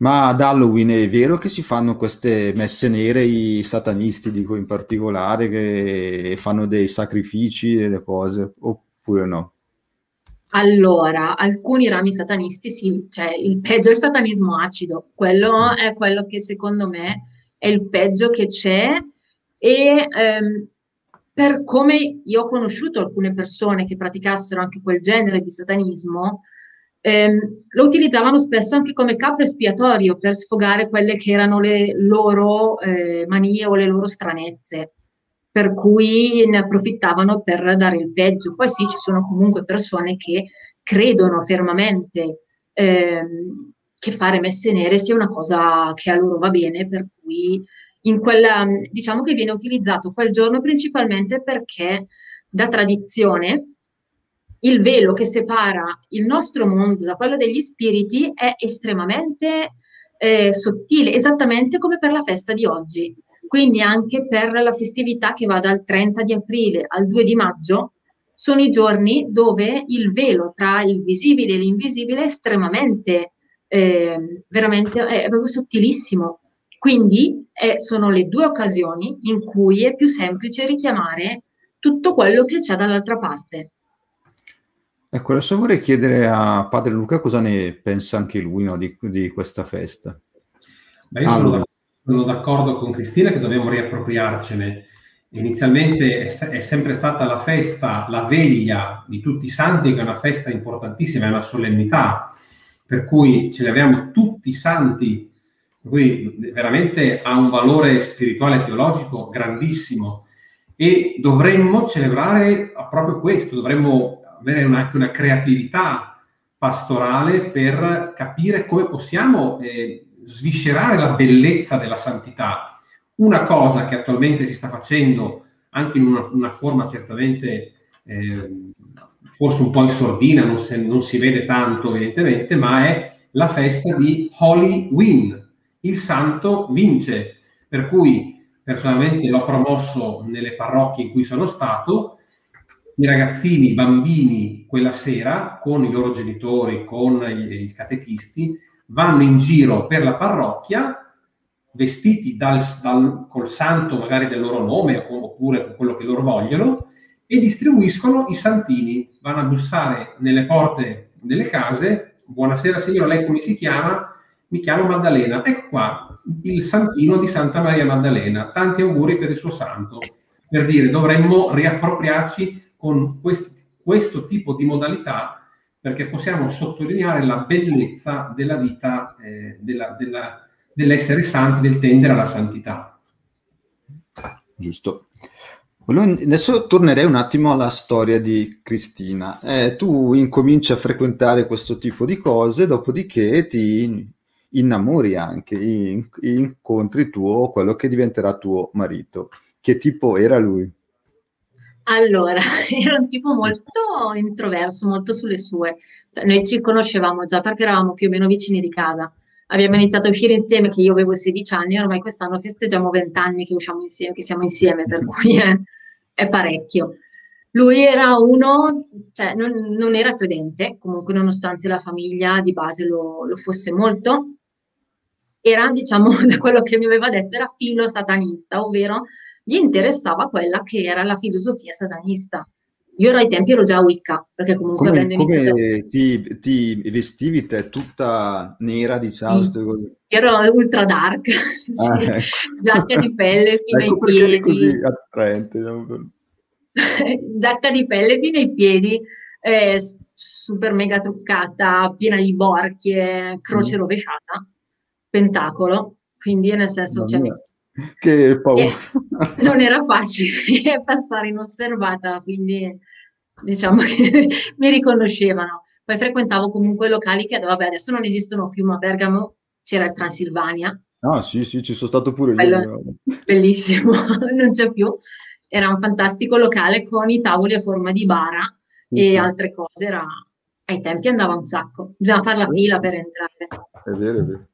Ma ad Halloween è vero che si fanno queste messe nere i satanisti, dico in particolare, che fanno dei sacrifici delle cose, oppure no? Allora, alcuni rami satanisti sì, cioè il peggio è il satanismo acido, quello mm. è quello che secondo me è il peggio che c'è e ehm, per come io ho conosciuto alcune persone che praticassero anche quel genere di satanismo, ehm, lo utilizzavano spesso anche come capo espiatorio per sfogare quelle che erano le loro eh, manie o le loro stranezze, per cui ne approfittavano per dare il peggio. Poi sì, ci sono comunque persone che credono fermamente ehm, che fare messe nere sia una cosa che a loro va bene, per cui in quella, diciamo che viene utilizzato quel giorno principalmente perché da tradizione il velo che separa il nostro mondo da quello degli spiriti è estremamente eh, sottile, esattamente come per la festa di oggi. Quindi anche per la festività che va dal 30 di aprile al 2 di maggio, sono i giorni dove il velo tra il visibile e l'invisibile è estremamente, eh, veramente, è proprio sottilissimo. Quindi eh, sono le due occasioni in cui è più semplice richiamare tutto quello che c'è dall'altra parte. Ecco, adesso vorrei chiedere a padre Luca cosa ne pensa anche lui no, di, di, questa festa. Beh, io sono, sono, d'accordo con Cristina che dobbiamo riappropriarcene. Inizialmente è, è, sempre stata la festa, la veglia di tutti i santi, che è una festa importantissima, è una solennità, per cui ce li abbiamo tutti i santi per cui veramente ha un valore spirituale e teologico grandissimo e dovremmo celebrare proprio questo, dovremmo avere anche una creatività pastorale per capire come possiamo eh, sviscerare la bellezza della santità. Una cosa che attualmente si sta facendo anche in una, una forma certamente eh, forse un po' in sordina, non, se, non si vede tanto evidentemente, ma è la festa di Holy Win, il santo vince. Per cui personalmente l'ho promosso nelle parrocchie in cui sono stato. I ragazzini, i bambini, quella sera, con i loro genitori, con i, catechisti, vanno in giro per la parrocchia vestiti dal, dal, col santo magari del loro nome oppure con quello che loro vogliono e distribuiscono i santini. Vanno a bussare nelle porte delle case. Buonasera signora, lei come si chiama? Mi chiamo Maddalena, ecco qua il santino di Santa Maria Maddalena, tanti auguri per il suo santo, per dire dovremmo riappropriarci con quest, questo tipo di modalità perché possiamo sottolineare la bellezza della vita, eh, della, della, dell'essere santi, del tendere alla santità. Giusto. Adesso tornerei un attimo alla storia di Cristina. Eh, tu incominci a frequentare questo tipo di cose, dopodiché ti innamori anche, in, incontri tuo, quello che diventerà tuo marito. Che tipo era lui? Allora, era un tipo molto introverso, molto sulle sue. Cioè, noi ci conoscevamo già perché eravamo più o meno vicini di casa. Abbiamo iniziato a uscire insieme che io avevo 16 anni, ormai quest'anno festeggiamo 20 anni che usciamo insieme, che siamo insieme, per cui è, è parecchio. Lui era uno, cioè non, non, era credente, comunque nonostante la famiglia di base lo, lo fosse molto, era, diciamo, da quello che mi aveva detto, era filo satanista, ovvero gli interessava quella che era la filosofia satanista. Io ai tempi ero già Wicca, perché comunque come, iniziato... come ti, ti, vestivi te tutta nera, diciamo? Sì. Ero ultra dark, sì. ah, ecco. giacca di pelle fino ecco ai piedi. così attraente. Diciamo. giacca di pelle fino ai piedi, eh, super mega truccata, piena di borchie, croce mm. rovesciata pentacolo, quindi nel senso... Cioè, che paura. non era facile passare inosservata, quindi diciamo che mi riconoscevano. Poi frequentavo comunque locali che, vabbè, adesso non esistono più, ma a Bergamo c'era il Transilvania. Ah, sì, sì, ci sono stato pure Bello, io. Bellissimo, non c'è più. Era un fantastico locale con i tavoli a forma di bara sì, e sì. altre cose. Era... Ai tempi andava un sacco, bisognava fare la fila per entrare. È vero, è vero.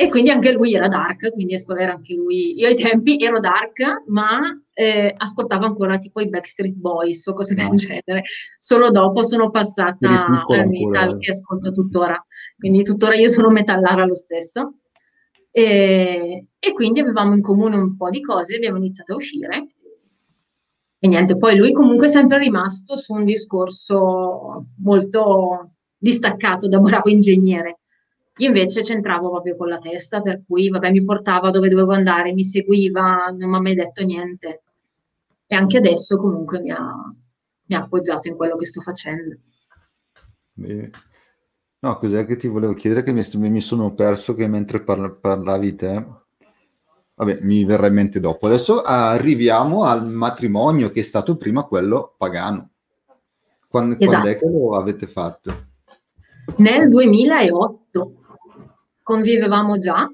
E quindi anche lui era dark, quindi era anche lui. Io ai tempi ero dark, ma eh, ascoltavo ancora tipo i Backstreet Boys o cose del genere. Solo dopo sono passata al metal che ascolto tuttora. Quindi tuttora io sono metallara lo stesso. E, e quindi avevamo in comune un po' di cose, abbiamo iniziato a uscire. E niente, poi lui comunque è sempre rimasto su un discorso molto distaccato da bravo ingegnere io invece c'entravo proprio con la testa, per cui vabbè, mi portava dove dovevo andare, mi seguiva, non mi ha mai detto niente. E anche adesso comunque mi ha, mi ha appoggiato in quello che sto facendo. Bene. No, cos'è che ti volevo chiedere che mi, mi sono perso che mentre parla, parlavi te, vabbè, mi verrà in mente dopo. Adesso arriviamo al matrimonio che è stato prima quello pagano. Quando, esatto. quando è che lo avete fatto? Nel 2008 convivevamo già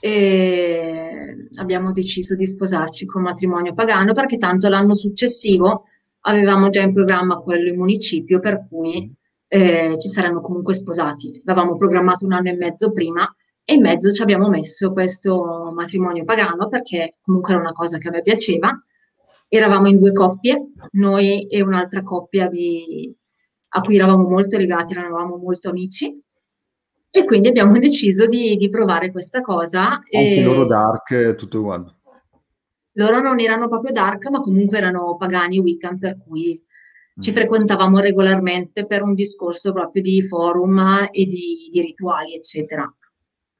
e abbiamo deciso di sposarci con matrimonio pagano perché tanto l'anno successivo avevamo già in programma quello in municipio per cui eh, ci saremmo comunque sposati. L'avevamo programmato un anno e mezzo prima e in mezzo ci abbiamo messo questo matrimonio pagano perché comunque era una cosa che a me piaceva. Eravamo in due coppie, noi e un'altra coppia di, a cui eravamo molto legati, eravamo molto amici E quindi abbiamo deciso di, di provare questa cosa. Anche e... loro dark, tutto uguale. Loro non erano proprio dark, ma comunque erano pagani Wiccan, per cui ci mm. frequentavamo regolarmente per un discorso proprio di forum e di, di rituali, eccetera.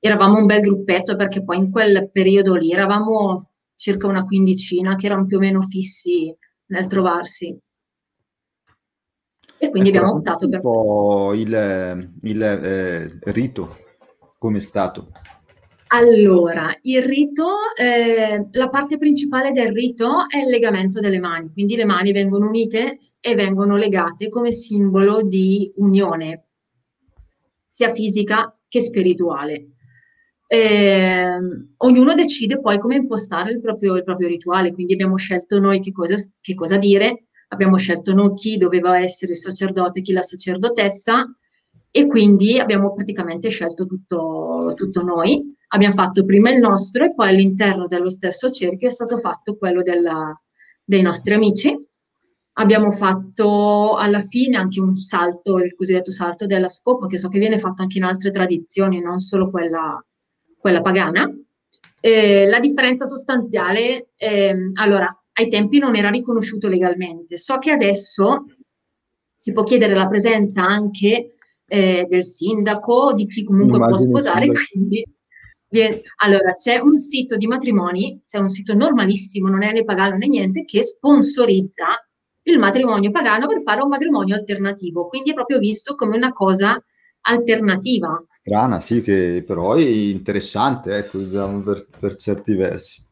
Eravamo un bel gruppetto perché poi in quel periodo lì eravamo circa una quindicina che erano più o meno fissi nel trovarsi. E quindi ecco, abbiamo optato per... Un po' il, il eh, rito, come è stato? Allora, il rito, eh, la parte principale del rito è il legamento delle mani, quindi le mani vengono unite e vengono legate come simbolo di unione, sia fisica che spirituale. Eh, ognuno decide poi come impostare il proprio, il proprio, rituale, quindi abbiamo scelto noi che cosa, che cosa dire, abbiamo scelto noi chi doveva essere il sacerdote, chi la sacerdotessa e quindi abbiamo praticamente scelto tutto, tutto noi abbiamo fatto prima il nostro e poi all'interno dello stesso cerchio è stato fatto quello della, dei nostri amici. Abbiamo fatto alla fine anche un salto, il cosiddetto salto della scopa, che so che viene fatto anche in altre tradizioni, non solo quella, quella pagana. Eh, la differenza sostanziale, eh, allora, ai tempi non era riconosciuto legalmente. So che adesso si può chiedere la presenza anche eh, del sindaco, di chi comunque Immagini può sposare, quindi allora, c'è un sito di matrimoni, c'è un sito normalissimo, non è né pagano né niente, che sponsorizza il matrimonio pagano per fare un matrimonio alternativo. Quindi è proprio visto come una cosa alternativa. Strana, sì, che però è interessante, ecco, diciamo, per, per certi versi.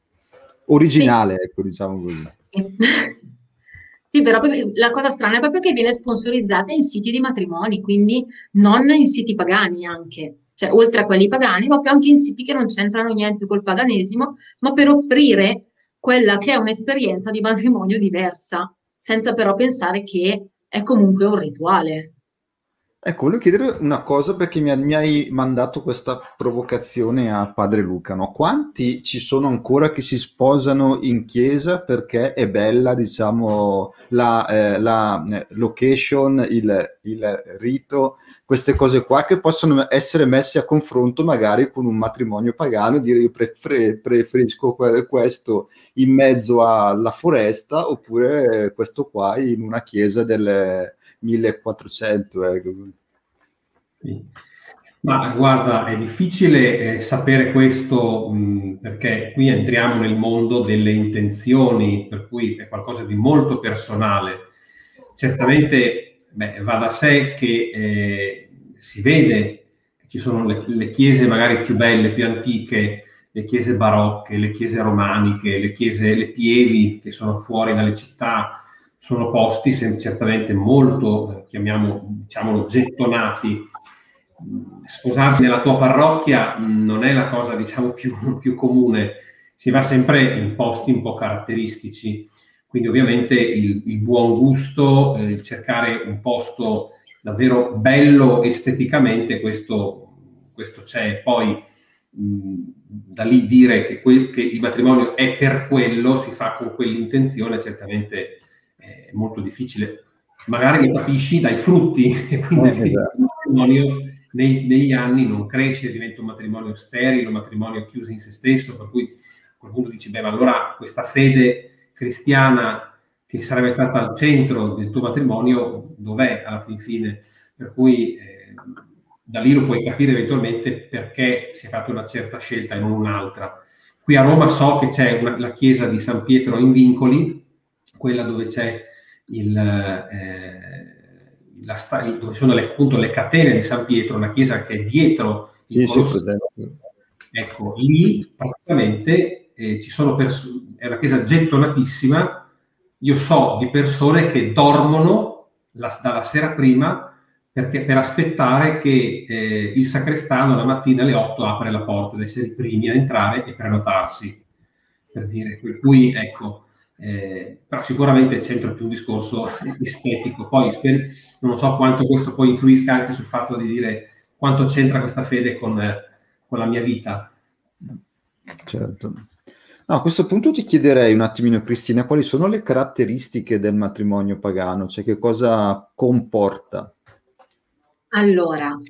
Originale, sì. ecco, diciamo così. Sì. sì, però la cosa strana è proprio che viene sponsorizzata in siti di matrimoni, quindi non in siti pagani anche cioè oltre a quelli pagani, ma anche in siti che non c'entrano niente col paganesimo, ma per offrire quella che è un'esperienza di matrimonio diversa, senza però pensare che è comunque un rituale. Ecco, volevo chiedere una cosa perché mi, mi hai mandato questa provocazione a padre Luca, no? Quanti ci sono ancora che si sposano in chiesa perché è bella, diciamo, la, eh, la eh, location, il, il rito, queste cose qua che possono essere messe a confronto magari con un matrimonio pagano, dire io prefer- preferisco questo in mezzo alla foresta oppure questo qua in una chiesa del 1400. Eh. Sì. Ma guarda, è difficile eh, sapere questo mh, perché qui entriamo nel mondo delle intenzioni, per cui è qualcosa di molto personale. Certamente beh, va da sé che eh, si vede ci sono le, le, chiese magari più belle, più antiche, le chiese barocche, le chiese romaniche, le chiese, le pievi che sono fuori dalle città, sono posti certamente molto, diciamolo, gettonati. Sposarsi nella tua parrocchia non è la cosa, diciamo, più, più comune, si va sempre in posti un po' caratteristici. Quindi ovviamente il, il buon gusto, eh, il cercare un posto davvero bello esteticamente, questo, questo c'è. Poi mh, da lì dire che, que- che, il matrimonio è per quello, si fa con quell'intenzione, certamente è molto difficile. Magari lo capisci dai frutti e quindi eh, esatto. il matrimonio nei, negli anni non cresce, diventa un matrimonio sterile, un matrimonio chiuso in se stesso, per cui qualcuno dice, beh, ma allora questa fede cristiana che sarebbe stata al centro del tuo matrimonio, dov'è alla fin fine? Per cui eh, da lì lo puoi capire eventualmente perché si è fatta una certa scelta e non un'altra. Qui a Roma so che c'è una, la chiesa di San Pietro in Vincoli, quella dove c'è il, eh, la, dove sono le, appunto le catene di San Pietro, una chiesa che è dietro il sì, Colosseo. Sì, ecco, lì praticamente eh, ci sono persone, è una chiesa gettonatissima. Io so di persone che dormono la, dalla sera prima perché, per aspettare che eh, il sacrestano la mattina alle 8 apre la porta, deve essere i primi a entrare e prenotarsi. Per dire, per cui ecco, eh, però sicuramente c'entra più un discorso estetico. Poi sper- non so quanto questo poi influisca anche sul fatto di dire quanto c'entra questa fede con, con la mia vita. Certo. No, a questo punto ti chiederei un attimino, Cristina, quali sono le caratteristiche del matrimonio pagano, cioè che cosa comporta? Allora,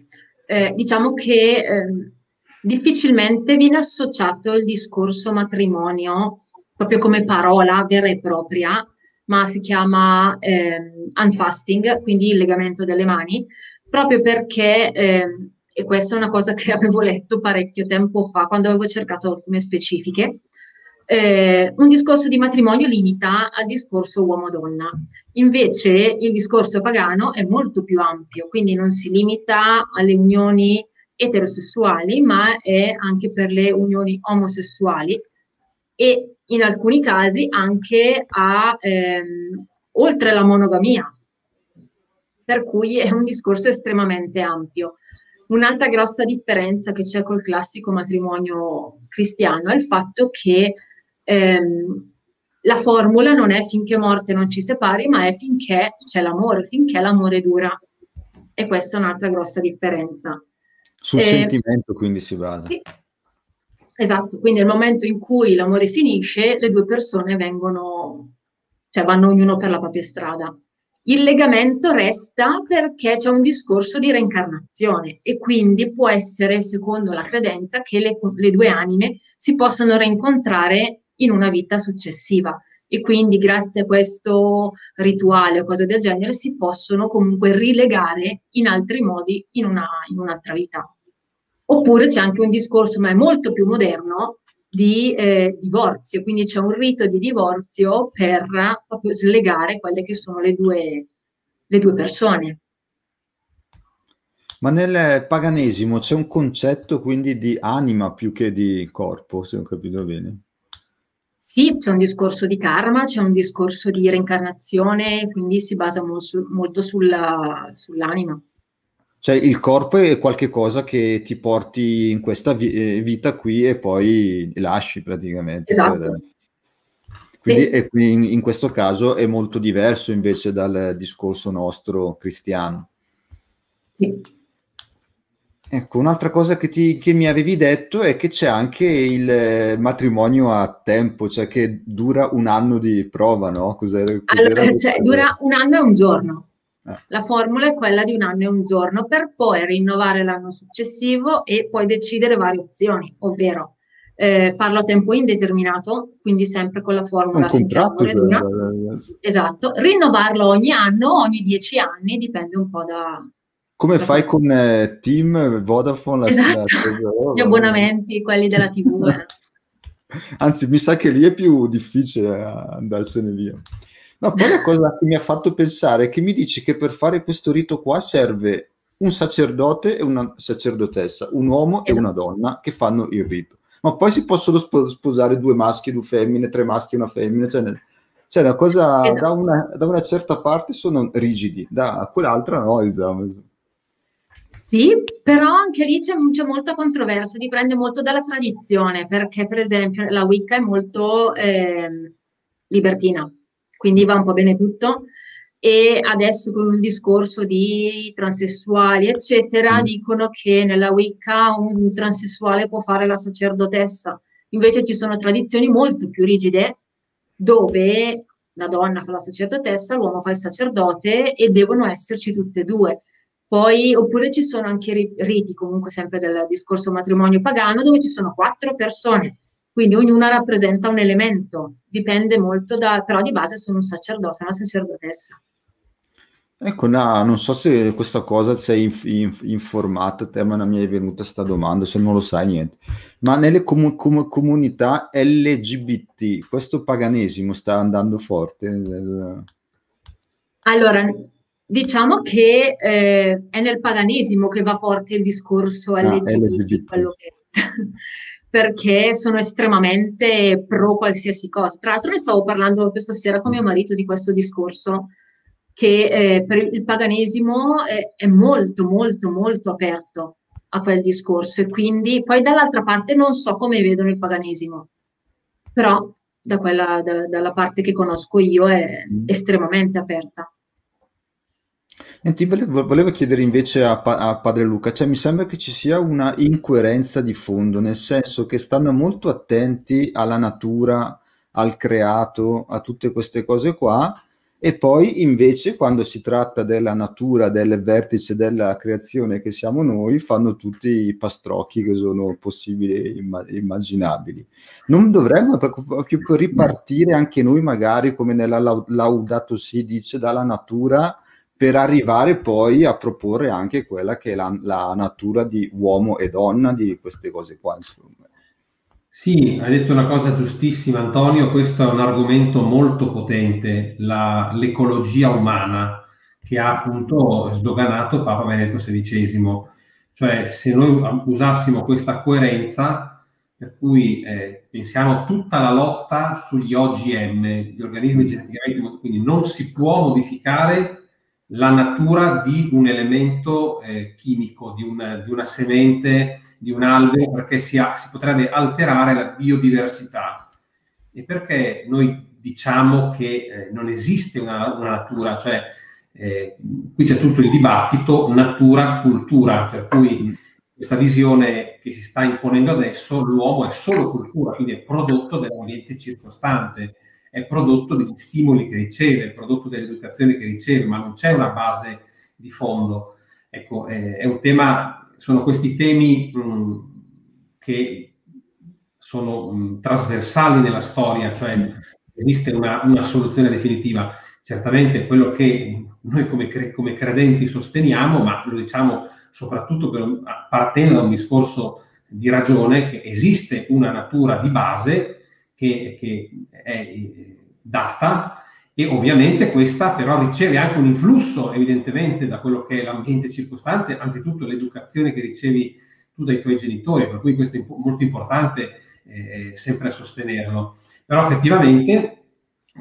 eh, diciamo che eh, difficilmente viene associato il discorso matrimonio proprio come parola vera e propria, ma si chiama eh, unfasting, quindi il legamento delle mani, proprio perché, eh, e questa è una cosa che avevo letto parecchio tempo fa quando avevo cercato alcune specifiche, eh, un discorso di matrimonio limita al discorso uomo-donna. Invece il discorso pagano è molto più ampio, quindi non si limita alle unioni eterosessuali, ma è anche per le unioni omosessuali e in alcuni casi anche a ehm, oltre la monogamia, per cui è un discorso estremamente ampio. Un'altra grossa differenza che c'è col classico matrimonio cristiano è il fatto che ehm, la formula non è finché morte non ci separi, ma è finché c'è l'amore, finché l'amore dura. E questa è un'altra grossa differenza. Sul eh, sentimento quindi si basa. Sì. Esatto, quindi nel momento in cui l'amore finisce, le due persone vengono, cioè vanno ognuno per la propria strada. Il legamento resta perché c'è un discorso di reincarnazione e quindi può essere, secondo la credenza, che le, le due anime si possano reincontrare in una vita successiva e quindi grazie a questo rituale o cose del genere si possono comunque rilegare in altri modi in, una, in un'altra vita. Oppure c'è anche un discorso, ma è molto più moderno, di eh, divorzio, quindi c'è un rito di divorzio per proprio slegare quelle che sono le due, le due persone. Ma nel paganesimo c'è un concetto quindi di anima più che di corpo, se ho capito bene. Sì, c'è un discorso di karma, c'è un discorso di reincarnazione, quindi si basa molto, molto sulla, sull'anima. Cioè il corpo è qualcosa che ti porti in questa vi- eh, vita qui e poi lasci praticamente. Esatto. Quindi, sì. in, in questo caso è molto diverso invece dal discorso nostro cristiano. Sì. Ecco, un'altra cosa che, ti, che, mi avevi detto è che c'è anche il matrimonio a tempo, cioè che dura un anno di prova, no? Cos'era, cos'era allora, cioè, dura un anno e un giorno. Eh. La formula è quella di un anno e un giorno per poi rinnovare l'anno successivo e poi decidere varie opzioni, ovvero eh, farlo a tempo indeterminato, quindi sempre con la formula finché l'amore dura. Esatto, rinnovarlo ogni anno, ogni dieci anni, dipende un po' da, come fai con eh, Team, Vodafone? Esatto, la, oh, gli abbonamenti, quelli della TV. Eh. Anzi, mi sa che lì è più difficile andarsene via. No, poi la cosa che mi ha fatto pensare è che mi dici che per fare questo rito qua serve un sacerdote e una sacerdotessa, un uomo esatto. e una esatto. donna che fanno il rito. Ma poi si possono sposare due maschi due femmine, tre maschi e una femmina, cioè, cioè una cosa esatto. da, una, da, una, certa parte sono rigidi, da quell'altra no, diciamo. Sì, però anche lì c'è, c'è, molta controversia, dipende molto dalla tradizione, perché per esempio la Wicca è molto eh, libertina, quindi va un po' bene tutto. E adesso con il discorso di transessuali, eccetera, mm. dicono che nella Wicca un transessuale può fare la sacerdotessa. Invece ci sono tradizioni molto più rigide dove la donna fa la sacerdotessa, l'uomo fa il sacerdote e devono esserci tutte e due. Poi, oppure ci sono anche riti, comunque sempre del discorso matrimonio pagano, dove ci sono quattro persone, quindi ognuna rappresenta un elemento, dipende molto da, però di base sono un sacerdote, una sacerdotessa. Ecco, no, non so se questa cosa sei inf- inf- informata, te, ma non mi è venuta questa domanda, se non lo sai niente. Ma nelle com- com- comunità LGBT, questo paganesimo sta andando forte? Allora, Diciamo che eh, è nel paganesimo che va forte il discorso LGBT, ah, LGBT. Che... perché sono estremamente pro qualsiasi cosa. Tra l'altro ne stavo parlando questa sera con mio marito di questo discorso, che eh, per il paganesimo è, è, molto, molto, molto aperto a quel discorso e quindi poi dall'altra parte non so come vedono il paganesimo, però da quella, da, dalla parte che conosco io è mm. estremamente aperta. Ti volevo, chiedere invece a, a Padre Luca, cioè mi sembra che ci sia una incoerenza di fondo, nel senso che stanno molto attenti alla natura, al creato, a tutte queste cose qua, e poi invece quando si tratta della natura, del vertice della creazione che siamo noi, fanno tutti i pastrocchi che sono possibili e immaginabili. Non dovremmo proprio ripartire anche noi magari, come nella Laudato Si dice, dalla natura per arrivare poi a proporre anche quella che è la, la natura di uomo e donna, di queste cose qua. Insomma. Sì, hai detto una cosa giustissima Antonio, questo è un argomento molto potente, la, l'ecologia umana, che ha appunto sdoganato Papa Benedetto XVI. Cioè se noi usassimo questa coerenza, per cui eh, pensiamo tutta la lotta sugli OGM, gli organismi geneticamente, quindi non si può modificare la natura di un elemento eh, chimico, di una, di una semente di un albero perché si, ha, si potrebbe alterare la biodiversità. E perché noi diciamo che eh, non esiste una, una natura, cioè eh, qui c'è tutto il dibattito natura-cultura, per cui questa visione che si sta imponendo adesso, l'uomo è solo cultura, quindi è prodotto dell'ambiente circostante, è prodotto degli stimoli che riceve, è prodotto dell'educazione che riceve, ma non c'è una base di fondo. Ecco, è un tema sono questi temi mh, mm, che sono mh, mm, trasversali nella storia, cioè esiste una, una, soluzione definitiva. Certamente quello che noi come, cre- come, credenti sosteniamo, ma lo diciamo soprattutto per, partendo da un discorso di ragione, che esiste una natura di base che, che è eh, data e ovviamente questa però riceve anche un influsso evidentemente da quello che è l'ambiente circostante, anzitutto l'educazione che ricevi tu dai tuoi genitori, per cui questo è molto importante eh, sempre a sostenerlo. Però effettivamente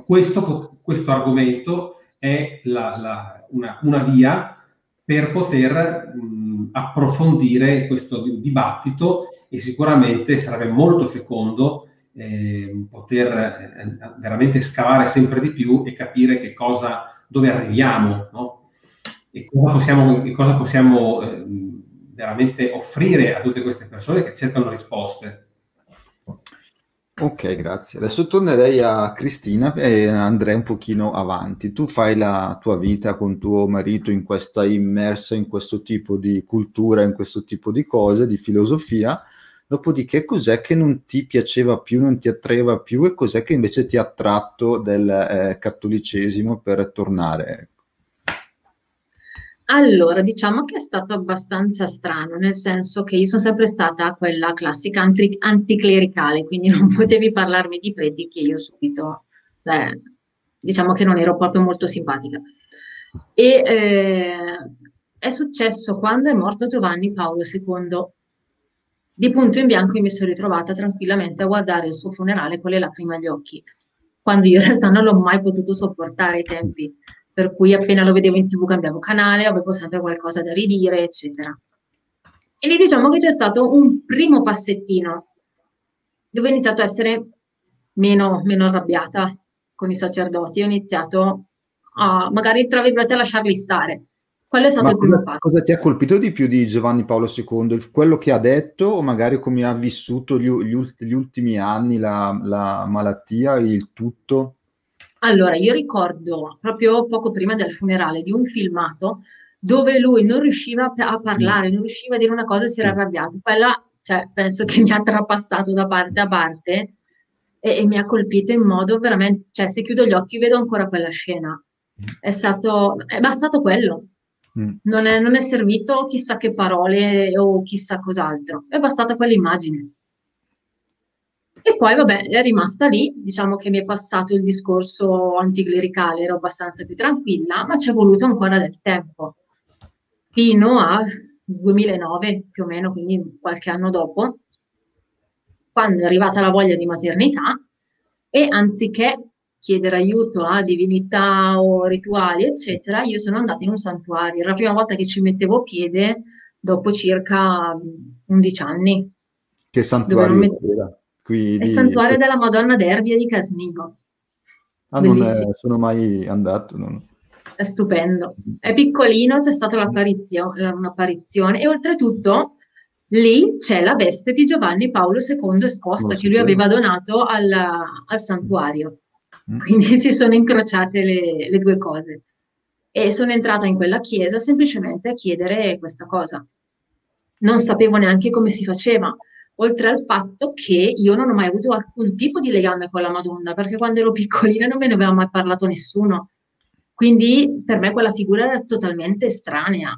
questo, questo argomento è la, la, una, una, via per poter mh, approfondire questo dibattito e sicuramente sarebbe molto fecondo eh, poter eh, veramente scavare sempre di più e capire che cosa, dove arriviamo, no? E cosa possiamo, e cosa possiamo eh, veramente offrire a tutte queste persone che cercano risposte. Ok, grazie. Adesso tornerei a Cristina e andrei un pochino avanti. Tu fai la tua vita con tuo marito in questa immersa in questo tipo di cultura, in questo tipo di cose, di filosofia Dopodiché cos'è che non ti piaceva più, non ti attraeva più e cos'è che invece ti ha attratto del eh, cattolicesimo per tornare? Allora, diciamo che è stato abbastanza strano, nel senso che io sono sempre stata quella classica anti- anticlericale, quindi non potevi parlarmi di preti che io subito, cioè, diciamo che non ero proprio molto simpatica. E eh, è successo quando è morto Giovanni Paolo II di punto in bianco io mi sono ritrovata tranquillamente a guardare il suo funerale con le lacrime agli occhi, quando io in realtà non l'ho mai potuto sopportare ai tempi, per cui appena lo vedevo in tv cambiavo canale, avevo sempre qualcosa da ridire, eccetera. E lì diciamo che c'è stato un primo passettino, dove ho iniziato a essere meno, meno arrabbiata con i sacerdoti, ho iniziato a magari tra virgolette a lasciarli stare, quello è stato Ma il primo cosa, cosa ti ha colpito di più di Giovanni Paolo II? quello che ha detto o magari come ha vissuto gli, gli, gli ultimi anni la, la, malattia, il tutto? Allora, io ricordo proprio poco prima del funerale di un filmato dove lui non riusciva a parlare, mm. non riusciva a dire una cosa e si era arrabbiato. Quella, cioè, penso che mi ha trapassato da parte a parte e, e mi ha colpito in modo veramente, cioè, se chiudo gli occhi vedo ancora quella scena. È stato, è bastato quello Mm. Non, è, non, è, servito chissà che parole o chissà cos'altro, è bastata quell'immagine. E poi, vabbè, è rimasta lì, diciamo che mi è passato il discorso anticlericale, ero abbastanza più tranquilla, ma ci è voluto ancora del tempo, fino a 2009 più o meno, quindi qualche anno dopo, quando è arrivata la voglia di maternità e anziché chiedere aiuto a divinità o rituali, eccetera, io sono andata in un santuario. Era la prima volta che ci mettevo piede dopo circa 11 anni. Che santuario met... era? Qui di... Il santuario della Madonna d'Erbia di Casnigo. Ah, non è, sono mai andato. Non... È stupendo. È piccolino, c'è stata un'apparizione e oltretutto lì c'è la veste di Giovanni Paolo II esposta che lui aveva donato al, al santuario. Mm. Quindi si sono incrociate le, le due cose. E sono entrata in quella chiesa semplicemente a chiedere questa cosa. Non sapevo neanche come si faceva, oltre al fatto che io non ho mai avuto alcun tipo di legame con la Madonna, perché quando ero piccolina non me ne aveva mai parlato nessuno. Quindi per me quella figura era totalmente estranea.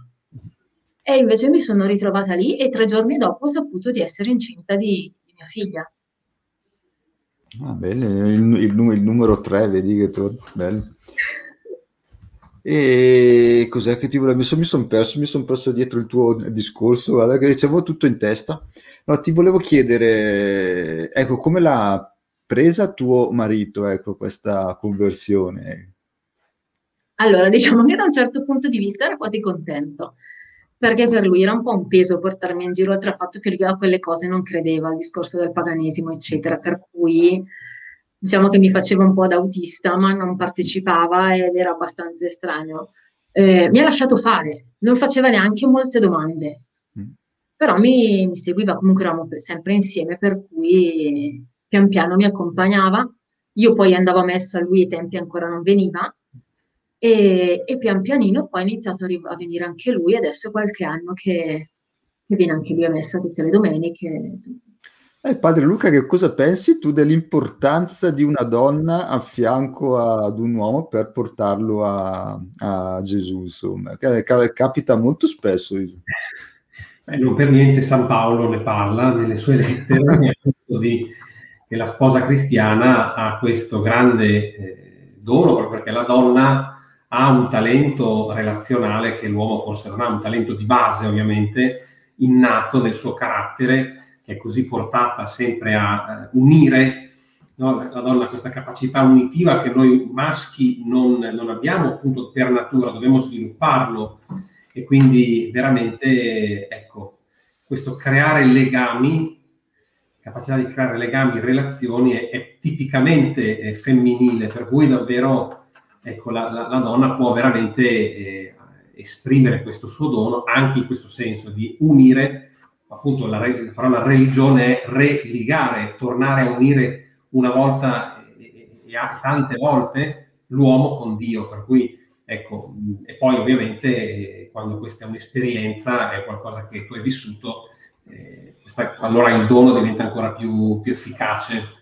E invece mi sono ritrovata lì e tre giorni dopo ho saputo di essere incinta di, di mia figlia. Ah, bene, il, il, il numero 3, vedi che torna, bello. E cos'è che ti volevo? Mi sono son perso, mi perso dietro il tuo discorso, guarda che avevo tutto in testa. No, ti volevo chiedere, ecco, come l'ha presa tuo marito, ecco, questa conversione? Allora, diciamo che da un certo punto di vista era quasi contento, perché per lui era un po' un peso portarmi in giro, oltre al fatto che lui a quelle cose non credeva, al discorso del paganesimo, eccetera, per cui diciamo che mi faceva un po' da autista, ma non partecipava ed era abbastanza estraneo. Eh, mi ha lasciato fare, non faceva neanche molte domande, mm. però mi, mi, seguiva, comunque eravamo sempre insieme, per cui pian piano mi accompagnava. Io poi andavo a messa, lui ai tempi ancora non veniva, e, e pian pianino poi ha iniziato a, ri- a, venire anche lui, adesso è qualche anno che, che viene anche lui a messa tutte le domeniche. Eh, padre Luca, che cosa pensi tu dell'importanza di una donna a fianco ad un uomo per portarlo a, a Gesù? Insomma, capita molto spesso. Eh, non per niente San Paolo ne parla nelle sue lettere di, che la sposa cristiana ha questo grande eh, dono, proprio perché la donna ha un talento relazionale che l'uomo forse non ha, un talento di base ovviamente, innato nel suo carattere che è così portata sempre a uh, unire no? la donna, questa capacità unitiva che noi maschi non, non, abbiamo appunto per natura, dobbiamo svilupparlo e quindi veramente ecco, questo creare legami, capacità di creare legami, relazioni è, è tipicamente è femminile, per cui davvero ecco, la, la, la donna può veramente eh, esprimere questo suo dono anche in questo senso di unire appunto la, la, parola religione è religare, tornare a unire una volta e, e tante volte l'uomo con Dio, per cui ecco, e poi ovviamente eh, quando questa è un'esperienza, è qualcosa che tu hai vissuto, eh, questa, allora il dono diventa ancora più, più efficace.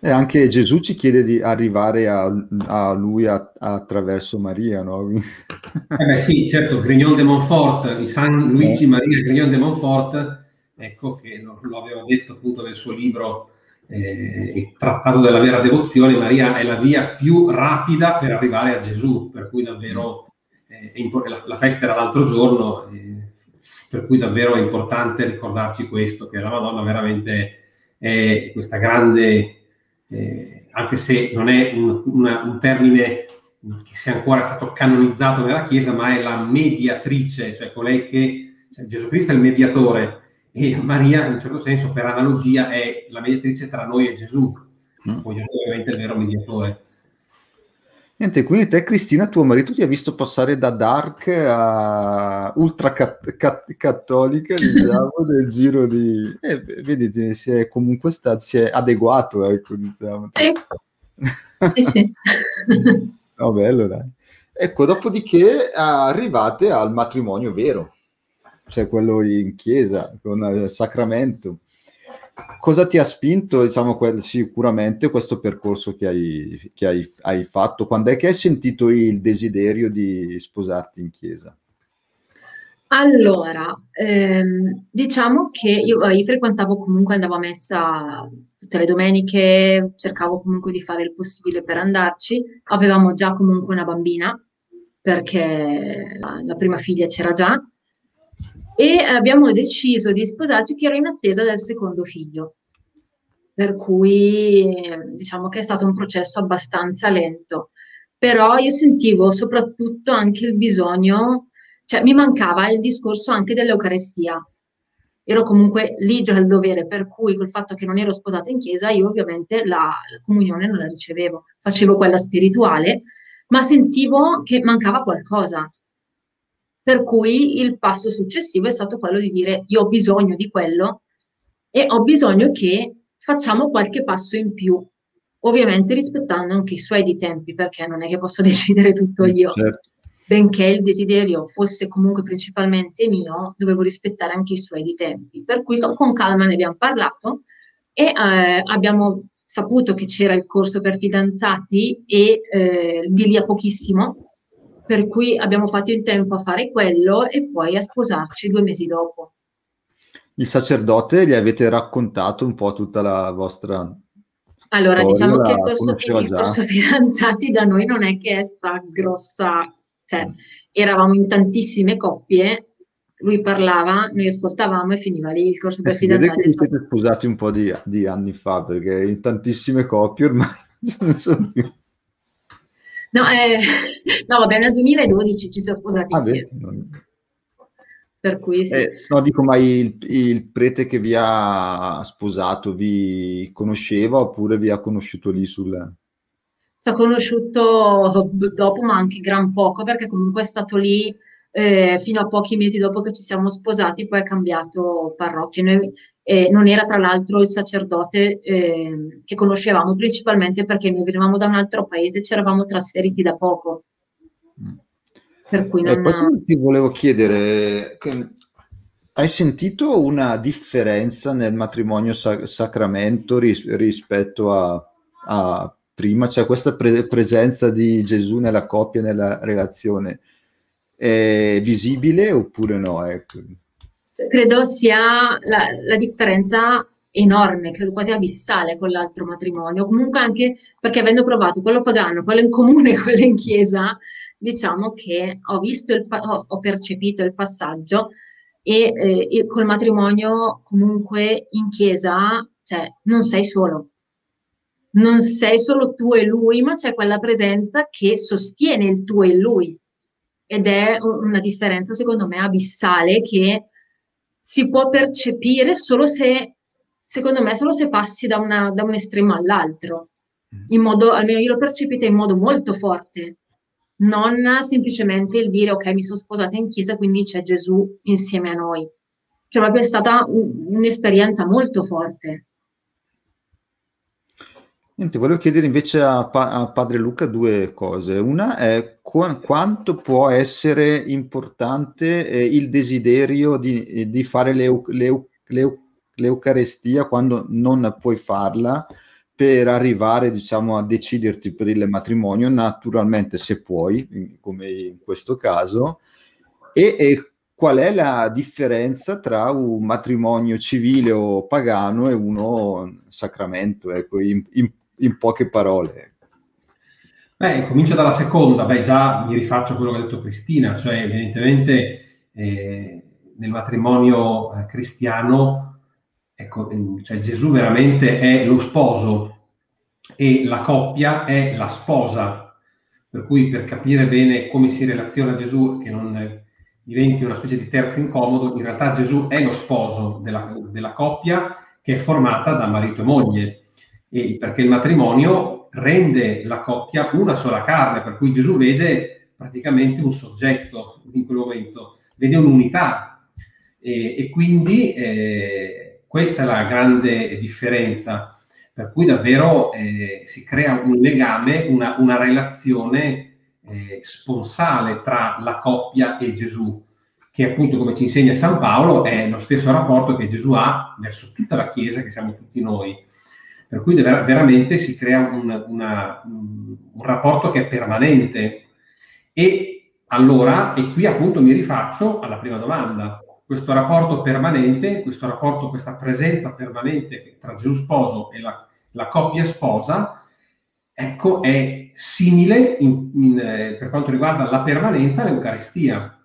E anche Gesù ci chiede di arrivare a, a lui a, attraverso Maria, no? Eh beh, sì, certo, Grignon de Montfort, il San Luigi eh. Maria Grignon de Montfort, ecco che lo, lo aveva detto appunto nel suo libro eh, Il Trattato della vera devozione, Maria è la via più rapida per arrivare a Gesù, per cui davvero eh, la, la, festa era l'altro giorno, eh, per cui davvero è importante ricordarci questo, che la Madonna veramente è questa grande eh, anche se non è un, una, un, termine che sia ancora stato canonizzato nella Chiesa, ma è la mediatrice, cioè colei che cioè Gesù Cristo è il mediatore e Maria, in un certo senso, per analogia, è la mediatrice tra noi e Gesù. Poi Gesù è ovviamente il vero mediatore. Niente, quindi te Cristina, tuo marito ti ha visto passare da dark a ultra cat- cat- cattolica, diciamo, nel giro di... Eh, vedi, si è comunque stato, si è adeguato, ecco, diciamo. Sì, sì, sì. no, bello, dai. Ecco, dopodiché arrivate al matrimonio vero, cioè quello in chiesa, con il sacramento cosa ti ha spinto, diciamo, quel, sicuramente questo percorso che, hai, che hai, hai, fatto? Quando è che hai sentito il desiderio di sposarti in chiesa? Allora, ehm, diciamo che io, io, frequentavo comunque, andavo a messa tutte le domeniche, cercavo comunque di fare il possibile per andarci. Avevamo già comunque una bambina, perché la, la prima figlia c'era già, e abbiamo deciso di sposarci che ero in attesa del secondo figlio. Per cui diciamo che è stato un processo abbastanza lento, però io sentivo soprattutto anche il bisogno, cioè mi mancava il discorso anche dell'Eucarestia. Ero comunque lì già al dovere, per cui col fatto che non ero sposata in chiesa, io ovviamente la, la comunione non la ricevevo, facevo quella spirituale, ma sentivo che mancava qualcosa per cui il passo successivo è stato quello di dire io ho bisogno di quello e ho bisogno che facciamo qualche passo in più. ovviamente rispettando anche i suoi di tempi, perché non è che posso decidere tutto mm, io. Certo. Benché il desiderio fosse comunque principalmente mio, dovevo rispettare anche i suoi di tempi. Per cui con calma ne abbiamo parlato e eh, abbiamo saputo che c'era il corso per fidanzati e eh, di lì a pochissimo, per cui abbiamo fatto in tempo a fare quello e poi a sposarci due mesi dopo. Il sacerdote gli avete raccontato un po' tutta la vostra allora, storia, diciamo che il corso, il corso fidanzati da noi non è che è sta grossa, cioè eravamo in tantissime coppie lui parlava, noi ascoltavamo e finiva lì il corso per fidanzati. Vedete che vi siete sposati un po' di, di, anni fa, perché in tantissime coppie ormai non sono più. No, eh, no, vabbè, nel 2012 ci siamo sposati ah, in chiesa. Per cui sì. Eh, no, dico, ma il, il, prete che vi ha sposato vi conosceva oppure vi ha conosciuto lì sul... Ci ha conosciuto dopo, ma anche gran poco, perché comunque è stato lì eh, fino a pochi mesi dopo che ci siamo sposati, poi ha cambiato parrocchia. Noi, eh, non era tra l'altro il sacerdote eh, che conoscevamo principalmente perché noi venivamo da un altro paese e ci eravamo trasferiti da poco. Per cui non... poi ti volevo chiedere, hai sentito una differenza nel matrimonio sac- sacramento ris- rispetto a, a, prima? Cioè questa pre- presenza di Gesù nella coppia, nella relazione? è visibile oppure no? Ecco. Credo sia la, la, differenza enorme, credo quasi abissale con l'altro matrimonio. Comunque anche perché avendo provato quello pagano, quello in comune e quello in chiesa, diciamo che ho visto, il, ho, ho percepito il passaggio e eh, col matrimonio comunque in chiesa, cioè non sei solo. Non sei solo tu e lui, ma c'è quella presenza che sostiene il tu e lui ed è una differenza secondo me abissale che si può percepire solo se, secondo me, solo se passi da, una, da un estremo all'altro, mm. in modo, almeno io l'ho percepita in modo molto forte, non semplicemente il dire ok mi sono sposata in chiesa quindi c'è Gesù insieme a noi, cioè proprio è stata un, un'esperienza molto forte. Niente, volevo chiedere invece a, pa- a, padre Luca due cose. Una è qu- quanto può essere importante eh, il desiderio di, di fare l'eu- l'eu- l'eu- l'Eucarestia quando non puoi farla per arrivare, diciamo, a deciderti per il matrimonio, naturalmente se puoi, come in questo caso, e, e qual è la differenza tra un matrimonio civile o pagano e uno sacramento, ecco, in, in in poche parole. Beh, comincio dalla seconda, beh già mi rifaccio a quello che ha detto Cristina, cioè evidentemente eh, nel matrimonio eh, cristiano, ecco, cioè Gesù veramente è lo sposo e la coppia è la sposa, per cui per capire bene come si relaziona Gesù, che non diventi una specie di terzo incomodo, in realtà Gesù è lo sposo della, della coppia che è formata da marito e moglie e perché il matrimonio rende la coppia una sola carne, per cui Gesù vede praticamente un soggetto in quel momento, vede un'unità. E, e quindi eh, questa è la grande differenza, per cui davvero eh, si crea un legame, una, una relazione eh, sponsale tra la coppia e Gesù, che appunto come ci insegna San Paolo è lo stesso rapporto che Gesù ha verso tutta la Chiesa, che siamo tutti noi per cui ver- veramente si crea un, una, un, rapporto che è permanente. E allora, e qui appunto mi rifaccio alla prima domanda, questo rapporto permanente, questo rapporto, questa presenza permanente tra Gesù sposo e la, la coppia sposa, ecco, è simile in, in, eh, per quanto riguarda la permanenza all'Eucaristia.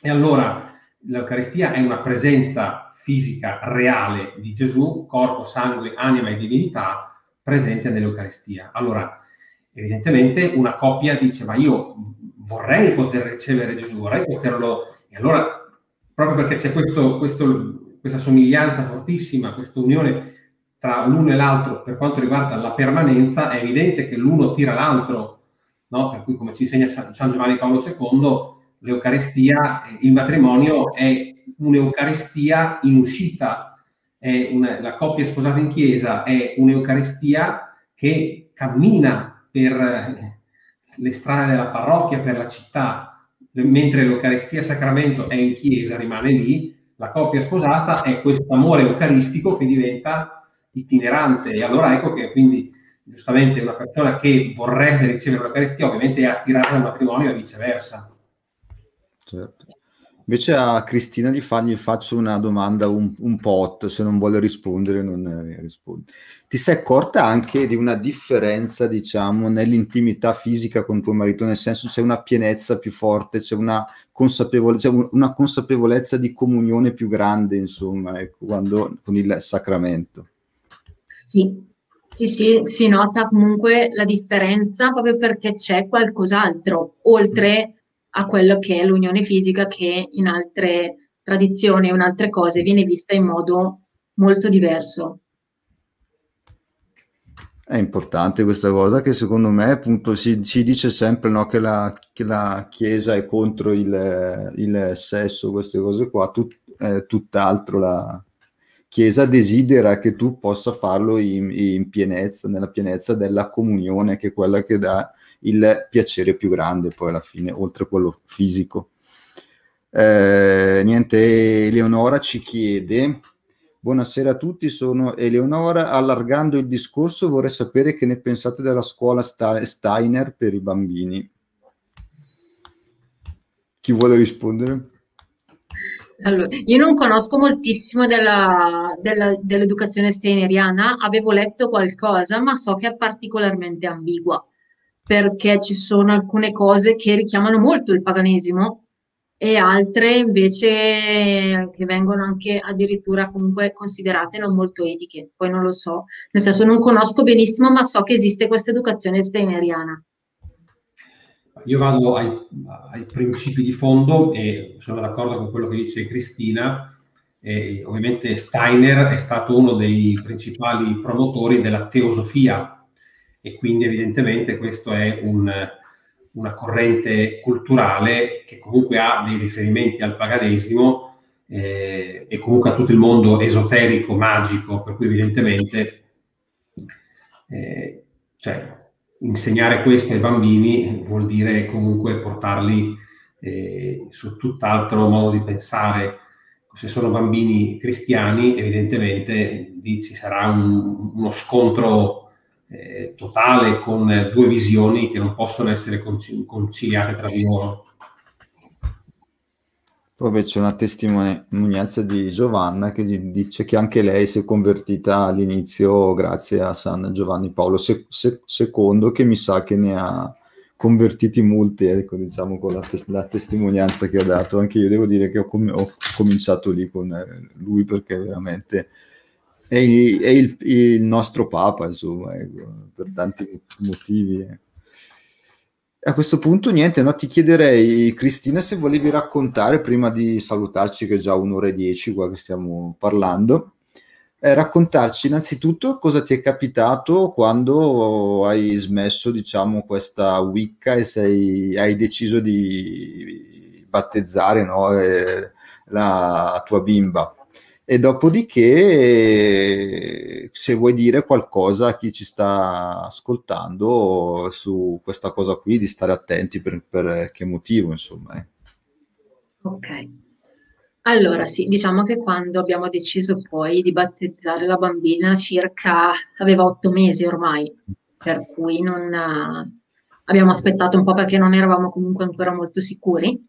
E allora l'Eucaristia è una presenza fisica reale di Gesù, corpo, sangue, anima e divinità presente nell'Eucaristia. Allora, evidentemente una coppia dice, ma io vorrei poter ricevere Gesù, vorrei poterlo... E allora, proprio perché c'è questo, questo, questa somiglianza fortissima, questa unione tra l'uno e l'altro per quanto riguarda la permanenza, è evidente che l'uno tira l'altro, no? per cui come ci insegna San Giovanni Paolo II, l'Eucaristia, il matrimonio è un'Eucaristia in uscita, una, la coppia sposata in chiesa è un'Eucaristia che cammina per eh, le strade della parrocchia, per la città, mentre l'Eucaristia Sacramento è in chiesa, rimane lì, la coppia sposata è questo amore eucaristico che diventa itinerante. E allora ecco che quindi giustamente una persona che vorrebbe ricevere l'Eucaristia ovviamente è attirata al matrimonio e viceversa. Certo. Invece a Cristina gli, fa, gli faccio una domanda un, un po' se non vuole rispondere non risponde. Ti sei accorta anche di una differenza, diciamo, nell'intimità fisica con tuo marito, nel senso c'è una pienezza più forte, c'è una, consapevole, c'è una consapevolezza di comunione più grande, insomma, ecco, quando, con il sacramento. Sì, sì, sì, si nota comunque la differenza proprio perché c'è qualcos'altro, oltre a quello che è l'unione fisica che in altre tradizioni o in altre cose viene vista in modo molto diverso. È importante questa cosa che secondo me appunto si, si dice sempre no, che, la, che, la, Chiesa è contro il, il sesso, queste cose qua, tut, eh, tutt'altro la Chiesa desidera che tu possa farlo in, in pienezza, nella pienezza della comunione, che è quella che dà il piacere più grande poi alla fine, oltre a quello fisico. Eh, niente, Eleonora ci chiede, buonasera a tutti, sono Eleonora, allargando il discorso vorrei sapere che ne pensate della scuola Steiner per i bambini. Chi vuole rispondere? Allora, io non conosco moltissimo della, della, dell'educazione steineriana, avevo letto qualcosa, ma so che è particolarmente ambigua perché ci sono alcune cose che richiamano molto il paganesimo e altre invece che vengono anche addirittura comunque considerate non molto etiche. Poi non lo so, nel senso non conosco benissimo, ma so che esiste questa educazione steineriana. Io vado ai, ai principi di fondo e sono d'accordo con quello che dice Cristina. E ovviamente Steiner è stato uno dei principali promotori della teosofia e quindi evidentemente questo è un, una corrente culturale che comunque ha dei riferimenti al paganesimo eh, e comunque a tutto il mondo esoterico, magico, per cui evidentemente eh, cioè, insegnare questo ai bambini vuol dire comunque portarli eh, su tutt'altro modo di pensare. Se sono bambini cristiani, evidentemente lì ci sarà un, uno scontro eh, totale con due visioni che non possono essere conciliate tra di loro. Poi c'è una testimonianza di Giovanna che dice che anche lei si è convertita all'inizio grazie a San Giovanni Paolo II, che mi sa che ne ha convertiti molti, ecco, diciamo, con la, tes- la, testimonianza che ha dato. Anche io devo dire che ho, com- ho cominciato lì con eh, lui perché veramente è, è il, il, nostro Papa, insomma, ecco, per tanti motivi. A questo punto, niente, no, ti chiederei, Cristina, se volevi raccontare, prima di salutarci, che è già un'ora e dieci qua che stiamo parlando, eh, raccontarci innanzitutto cosa ti è capitato quando hai smesso, diciamo, questa Wicca e sei, hai deciso di battezzare no, eh, la tua bimba e dopodiché se vuoi dire qualcosa a chi ci sta ascoltando su questa cosa qui di stare attenti per, per che motivo insomma eh. ok allora sì diciamo che quando abbiamo deciso poi di battezzare la bambina circa aveva otto mesi ormai per cui non abbiamo aspettato un po' perché non eravamo comunque ancora molto sicuri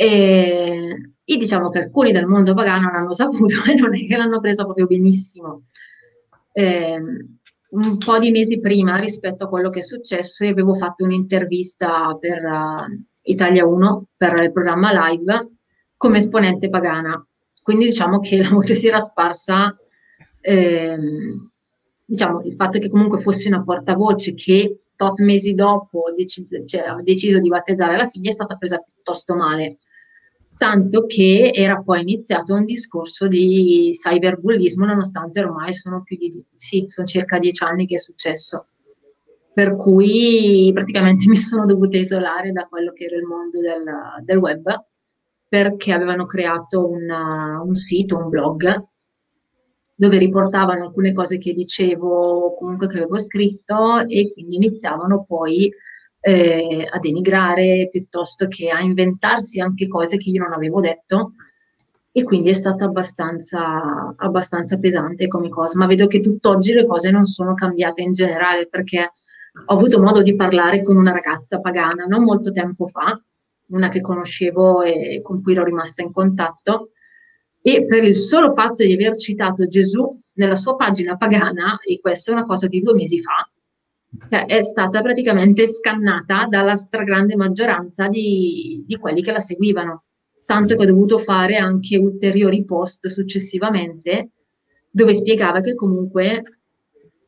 e, e diciamo che alcuni del mondo pagano l'hanno saputo e non è che l'hanno presa proprio benissimo. Eh, un po' di mesi prima rispetto a quello che è successo, io avevo fatto un'intervista per uh, Italia 1, per il programma live, come esponente pagana. Quindi diciamo che la voce si era sparsa, ehm, diciamo, il fatto che comunque fossi una portavoce che tot mesi dopo dec- cioè, ha deciso di battezzare la figlia è stata presa piuttosto male tanto che era poi iniziato un discorso di cyberbullismo nonostante ormai sono più di sì, sono circa dieci anni che è successo. Per cui praticamente mi sono dovuta isolare da quello che era il mondo del, del web perché avevano creato una, un sito, un blog dove riportavano alcune cose che dicevo comunque che avevo scritto e quindi iniziavano poi eh, a denigrare piuttosto che a inventarsi anche cose che io non avevo detto. E quindi è stata abbastanza, abbastanza pesante come cosa, ma vedo che tutt'oggi le cose non sono cambiate in generale perché ho avuto modo di parlare con una ragazza pagana non molto tempo fa, una che conoscevo e con cui ero rimasta in contatto, e per il solo fatto di aver citato Gesù nella sua pagina pagana, e questa è una cosa di due mesi fa, cioè è stata praticamente scannata dalla stragrande maggioranza di, di quelli che la seguivano tanto che ho dovuto fare anche ulteriori post successivamente dove spiegava che comunque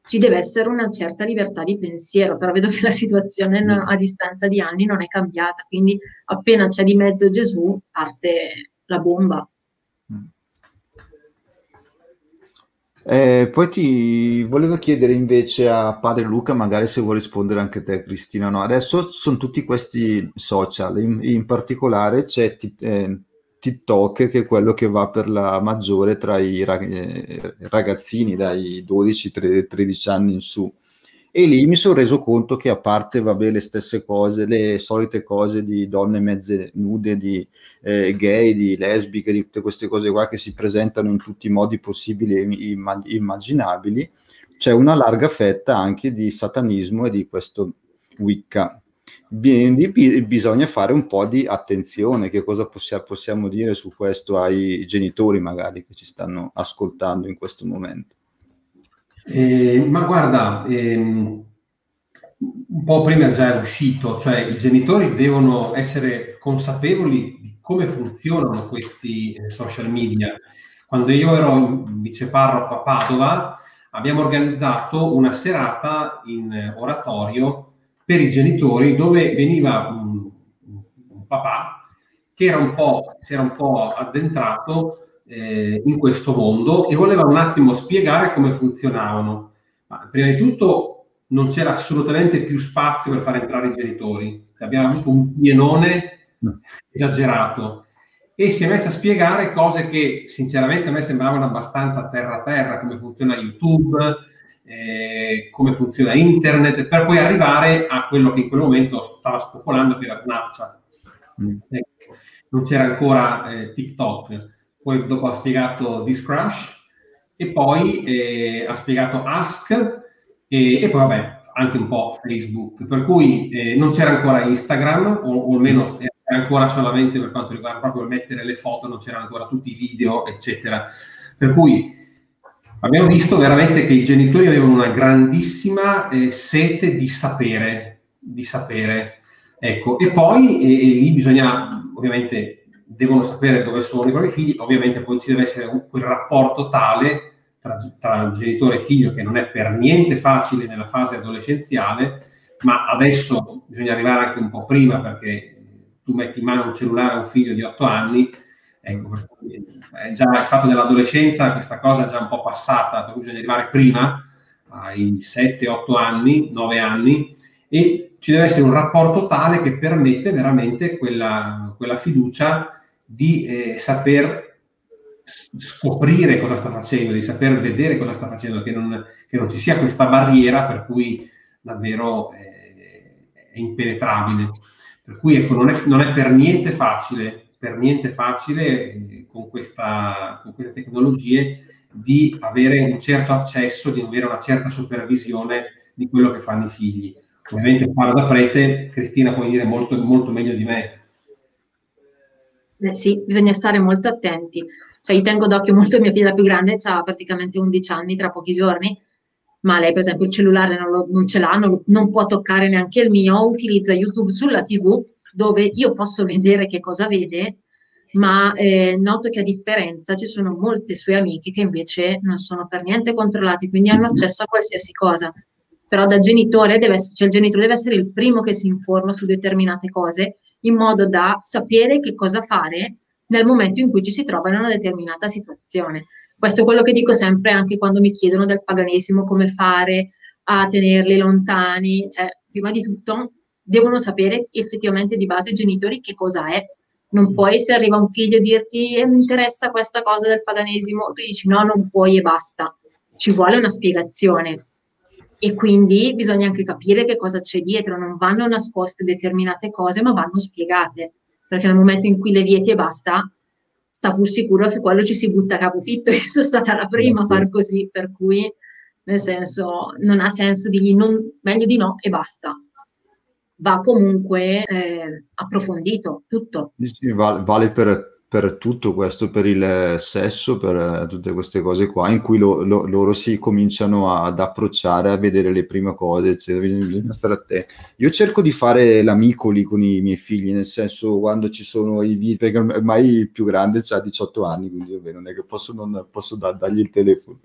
ci deve essere una certa libertà di pensiero, però vedo che la situazione a distanza di anni non è cambiata, quindi appena c'è di mezzo Gesù parte la bomba. Eh, poi ti volevo chiedere invece a padre Luca, magari se vuoi rispondere anche te, Cristina. No? Adesso sono tutti questi social, in, in particolare c'è eh, TikTok che è quello che va per la maggiore tra i rag- ragazzini dai 12-13 anni in su e lì mi sono reso conto che a parte vabbè, le stesse cose, le solite cose di donne mezze nude, di eh, gay, di lesbiche, di tutte queste cose qua che si presentano in tutti i modi possibili e immaginabili, c'è una larga fetta anche di satanismo e di questo Wicca. bisogna fare un po' di attenzione, che cosa possiamo, possiamo dire su questo ai genitori magari che ci stanno ascoltando in questo momento. Eh, ma guarda, ehm, un po' prima già è uscito, cioè i genitori devono essere consapevoli di come funzionano questi eh, social media. Quando io ero viceparroco a Padova, abbiamo organizzato una serata in oratorio per i genitori dove veniva un, un papà che era un po', si era un po' addentrato eh, in questo mondo e voleva un attimo spiegare come funzionavano. Ma prima di tutto non c'era assolutamente più spazio per far entrare i genitori, abbiamo avuto un pienone esagerato e si è messa a spiegare cose che sinceramente a me sembravano abbastanza terra terra, come funziona YouTube, eh, come funziona internet, per poi arrivare a quello che in quel momento stava spopolando, che era Snapchat. Mm. Ecco, non c'era ancora eh, TikTok poi dopo ha spiegato This Crush e poi eh, ha spiegato Ask e, e, poi vabbè anche un po' Facebook, per cui eh, non c'era ancora Instagram o, o almeno era ancora solamente per quanto riguarda proprio mettere le foto, non c'erano ancora tutti i video eccetera. Per cui abbiamo visto veramente che i genitori avevano una grandissima eh, sete di sapere, di sapere. Ecco, e poi e, e lì bisogna ovviamente devono sapere dove sono i propri figli, ovviamente poi ci deve essere un, quel rapporto tale tra, tra, genitore e figlio che non è per niente facile nella fase adolescenziale, ma adesso bisogna arrivare anche un po' prima perché tu metti in mano un cellulare a un figlio di 8 anni, ecco, già il fatto dell'adolescenza, questa cosa è già un po' passata, per cui bisogna arrivare prima, ai 7-8 anni, 9 anni, e ci deve essere un rapporto tale che permette veramente quella, quella fiducia di eh, saper scoprire cosa sta facendo, di saper vedere cosa sta facendo, che non, che non ci sia questa barriera per cui davvero eh, è impenetrabile. Per cui ecco, non, è, non è per niente facile, per niente facile eh, con, questa, con queste tecnologie di avere un certo accesso, di avere una certa supervisione di quello che fanno i figli. Ovviamente parlo da prete, Cristina puoi dire molto, molto meglio di me eh, sì, bisogna stare molto attenti. Cioè, io tengo d'occhio molto mia figlia più grande, ha praticamente 11 anni tra pochi giorni, ma lei, per esempio, il cellulare non, lo, non ce l'ha, non, non, può toccare neanche il mio, utilizza YouTube sulla TV, dove io posso vedere che cosa vede, ma eh, noto che a differenza ci sono molte sue amiche che invece non sono per niente controllate, quindi hanno accesso a qualsiasi cosa. Però da genitore deve cioè il genitore deve essere il primo che si informa su determinate cose in modo da sapere che cosa fare nel momento in cui ci si trova in una determinata situazione. Questo è quello che dico sempre anche quando mi chiedono del paganesimo, come fare a tenerli lontani. Cioè, prima di tutto devono sapere effettivamente di base i genitori che cosa è, Non mm. puoi, se arriva un figlio, dirti eh, mi interessa questa cosa del paganesimo, tu dici no, non puoi e basta. Ci vuole una spiegazione. E quindi bisogna anche capire che cosa c'è dietro, non vanno nascoste determinate cose, ma vanno spiegate. Perché nel momento in cui le vieti e basta, sta pur sicuro che quello ci si butta a capofitto. Io sono stata la prima a far così, per cui nel senso non ha senso dirgli non, meglio di no e basta va comunque eh, approfondito tutto. Sì, vale, vale per, per, tutto questo, per il sesso, per eh, tutte queste cose qua, in cui lo, lo, loro si cominciano ad approcciare, a vedere le prime cose, cioè, bisogna stare attenti. Io cerco di fare l'amico lì con i miei figli, nel senso quando ci sono i video, perché ormai il più grande ha 18 anni, quindi vabbè, non è che posso, non posso da, dargli il telefono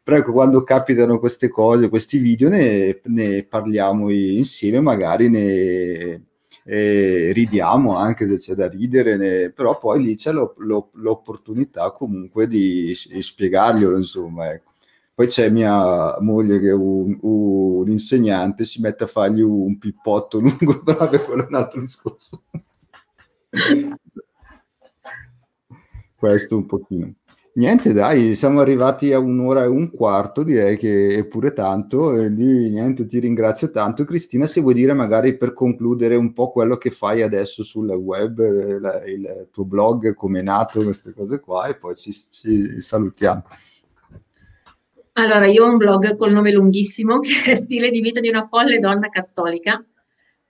però ecco, quando capitano queste cose, questi video, ne, ne parliamo insieme, magari ne eh, ridiamo anche se c'è da ridere, ne, però poi lì c'è lo, lo, l'opportunità comunque di, di spiegarglielo, insomma, ecco. Poi c'è mia moglie che è un, un, insegnante, si mette a fargli un pippotto lungo, però quello è un altro discorso. Questo un pochino. Niente, dai, siamo arrivati a un'ora e un quarto, direi che è pure tanto. E lì, niente, ti ringrazio tanto. Cristina, se vuoi dire magari per concludere un po' quello che fai adesso sul web, la, il tuo blog, come è nato, queste cose qua, e poi ci, ci salutiamo. Allora, io ho un blog col nome lunghissimo che è Stile di vita di una folle donna cattolica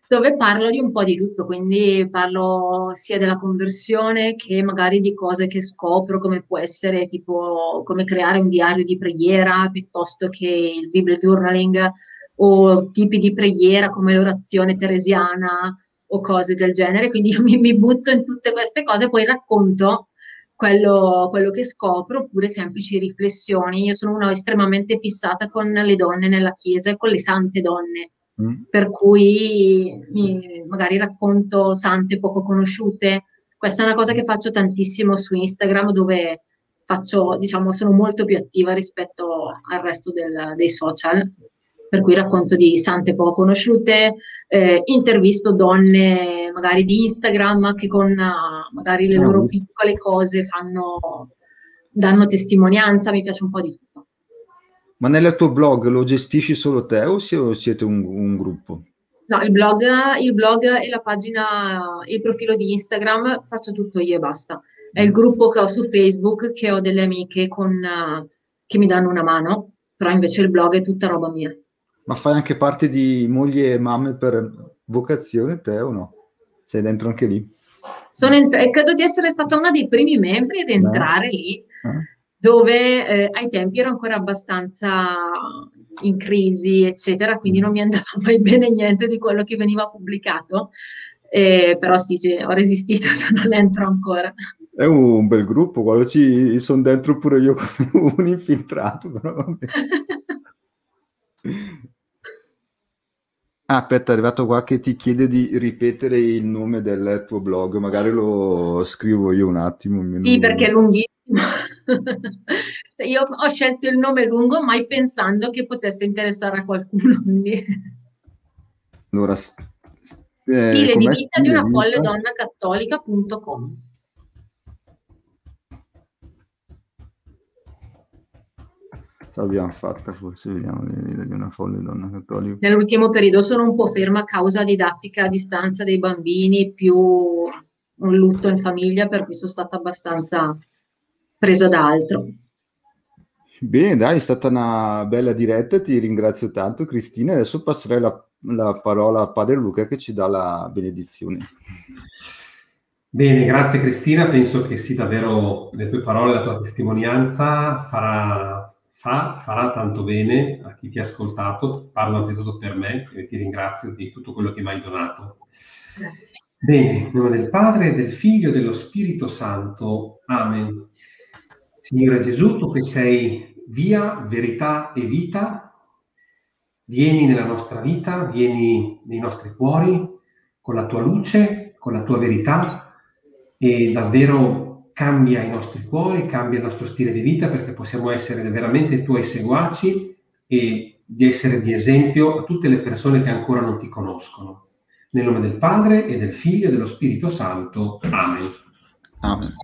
dove parlo di un po' di tutto, quindi parlo sia della conversione che magari di cose che scopro, come può essere tipo come creare un diario di preghiera piuttosto che il Bible journaling o tipi di preghiera come l'orazione teresiana o cose del genere. Quindi io mi, mi butto in tutte queste cose, poi racconto quello, quello, che scopro oppure semplici riflessioni. Io sono una estremamente fissata con le donne nella chiesa e con le sante donne Mm. per cui mi, magari racconto sante poco conosciute. Questa è una cosa che faccio tantissimo su Instagram dove faccio, diciamo, sono molto più attiva rispetto al resto del, dei social, per cui racconto di sante poco conosciute, eh, intervisto donne magari di Instagram che con uh, magari le loro piccole cose fanno, danno testimonianza, mi piace un po' di tutto. Ma nel tuo blog lo gestisci solo te o siete un, un gruppo? No, il blog, il blog e la pagina, il profilo di Instagram faccio tutto io e basta. È il gruppo che ho su Facebook che ho delle amiche con, che mi danno una mano, però invece il blog è tutta roba mia. Ma fai anche parte di mogli e mamme per vocazione te o no? Sei dentro anche lì? Ent- credo di essere stata una dei primi membri ad entrare Beh. lì. Eh? Dove eh, ai tempi ero ancora abbastanza in crisi, eccetera, quindi non mi andava mai bene niente di quello che veniva pubblicato, eh, però sì, cioè, ho resistito, sono dentro ancora. È un bel gruppo, quando ci sono dentro pure io come un infiltrato, però Ah, aspetta, è arrivato qua che ti chiede di ripetere il nome del tuo blog, magari lo scrivo io un attimo. Sì, perché è lunghissimo. cioè io ho scelto il nome lungo mai pensando che potesse interessare a qualcuno. Quindi... Allora, eh, stile di vita di una folle donna cattolica.com l'abbiamo fatta forse vediamo di una folle donna cattolica. Nell'ultimo periodo sono un po' ferma a causa didattica a distanza dei bambini più un lutto in famiglia per cui sono stata abbastanza presa da altro. Bene, dai, è stata una bella diretta, ti ringrazio tanto Cristina. Adesso passerei la, la parola a Padre Luca che ci dà la benedizione. Bene, grazie Cristina, penso che sì, davvero le tue parole, la tua testimonianza farà, fa, farà tanto bene a chi ti ha ascoltato, parlo anzitutto per me e ti ringrazio di tutto quello che mi hai donato. Grazie. Bene, in nome del Padre, del Figlio e dello Spirito Santo. Amen. Signore Gesù, tu che sei via, verità e vita, vieni nella nostra vita, vieni nei nostri cuori con la tua luce, con la tua verità e davvero cambia i nostri cuori, cambia il nostro stile di vita perché possiamo essere veramente tuoi seguaci e di essere di esempio a tutte le persone che ancora non ti conoscono. Nel nome del Padre e del Figlio e dello Spirito Santo. Amen. Amen.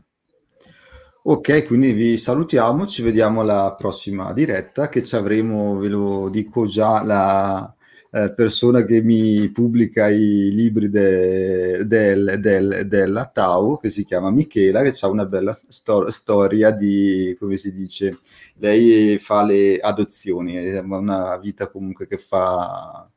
Ok, quindi vi salutiamo, ci vediamo alla prossima diretta che ci avremo, ve lo dico già, la eh, persona che mi pubblica i libri de, del, del, della Tau, che si chiama Michela, che ha una bella stor- storia di, come si dice, lei fa le adozioni, è una vita comunque che fa,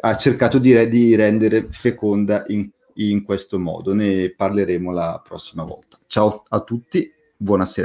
ha cercato di, di rendere feconda in, in questo modo, ne parleremo la prossima volta. Ciao a tutti, buonasera.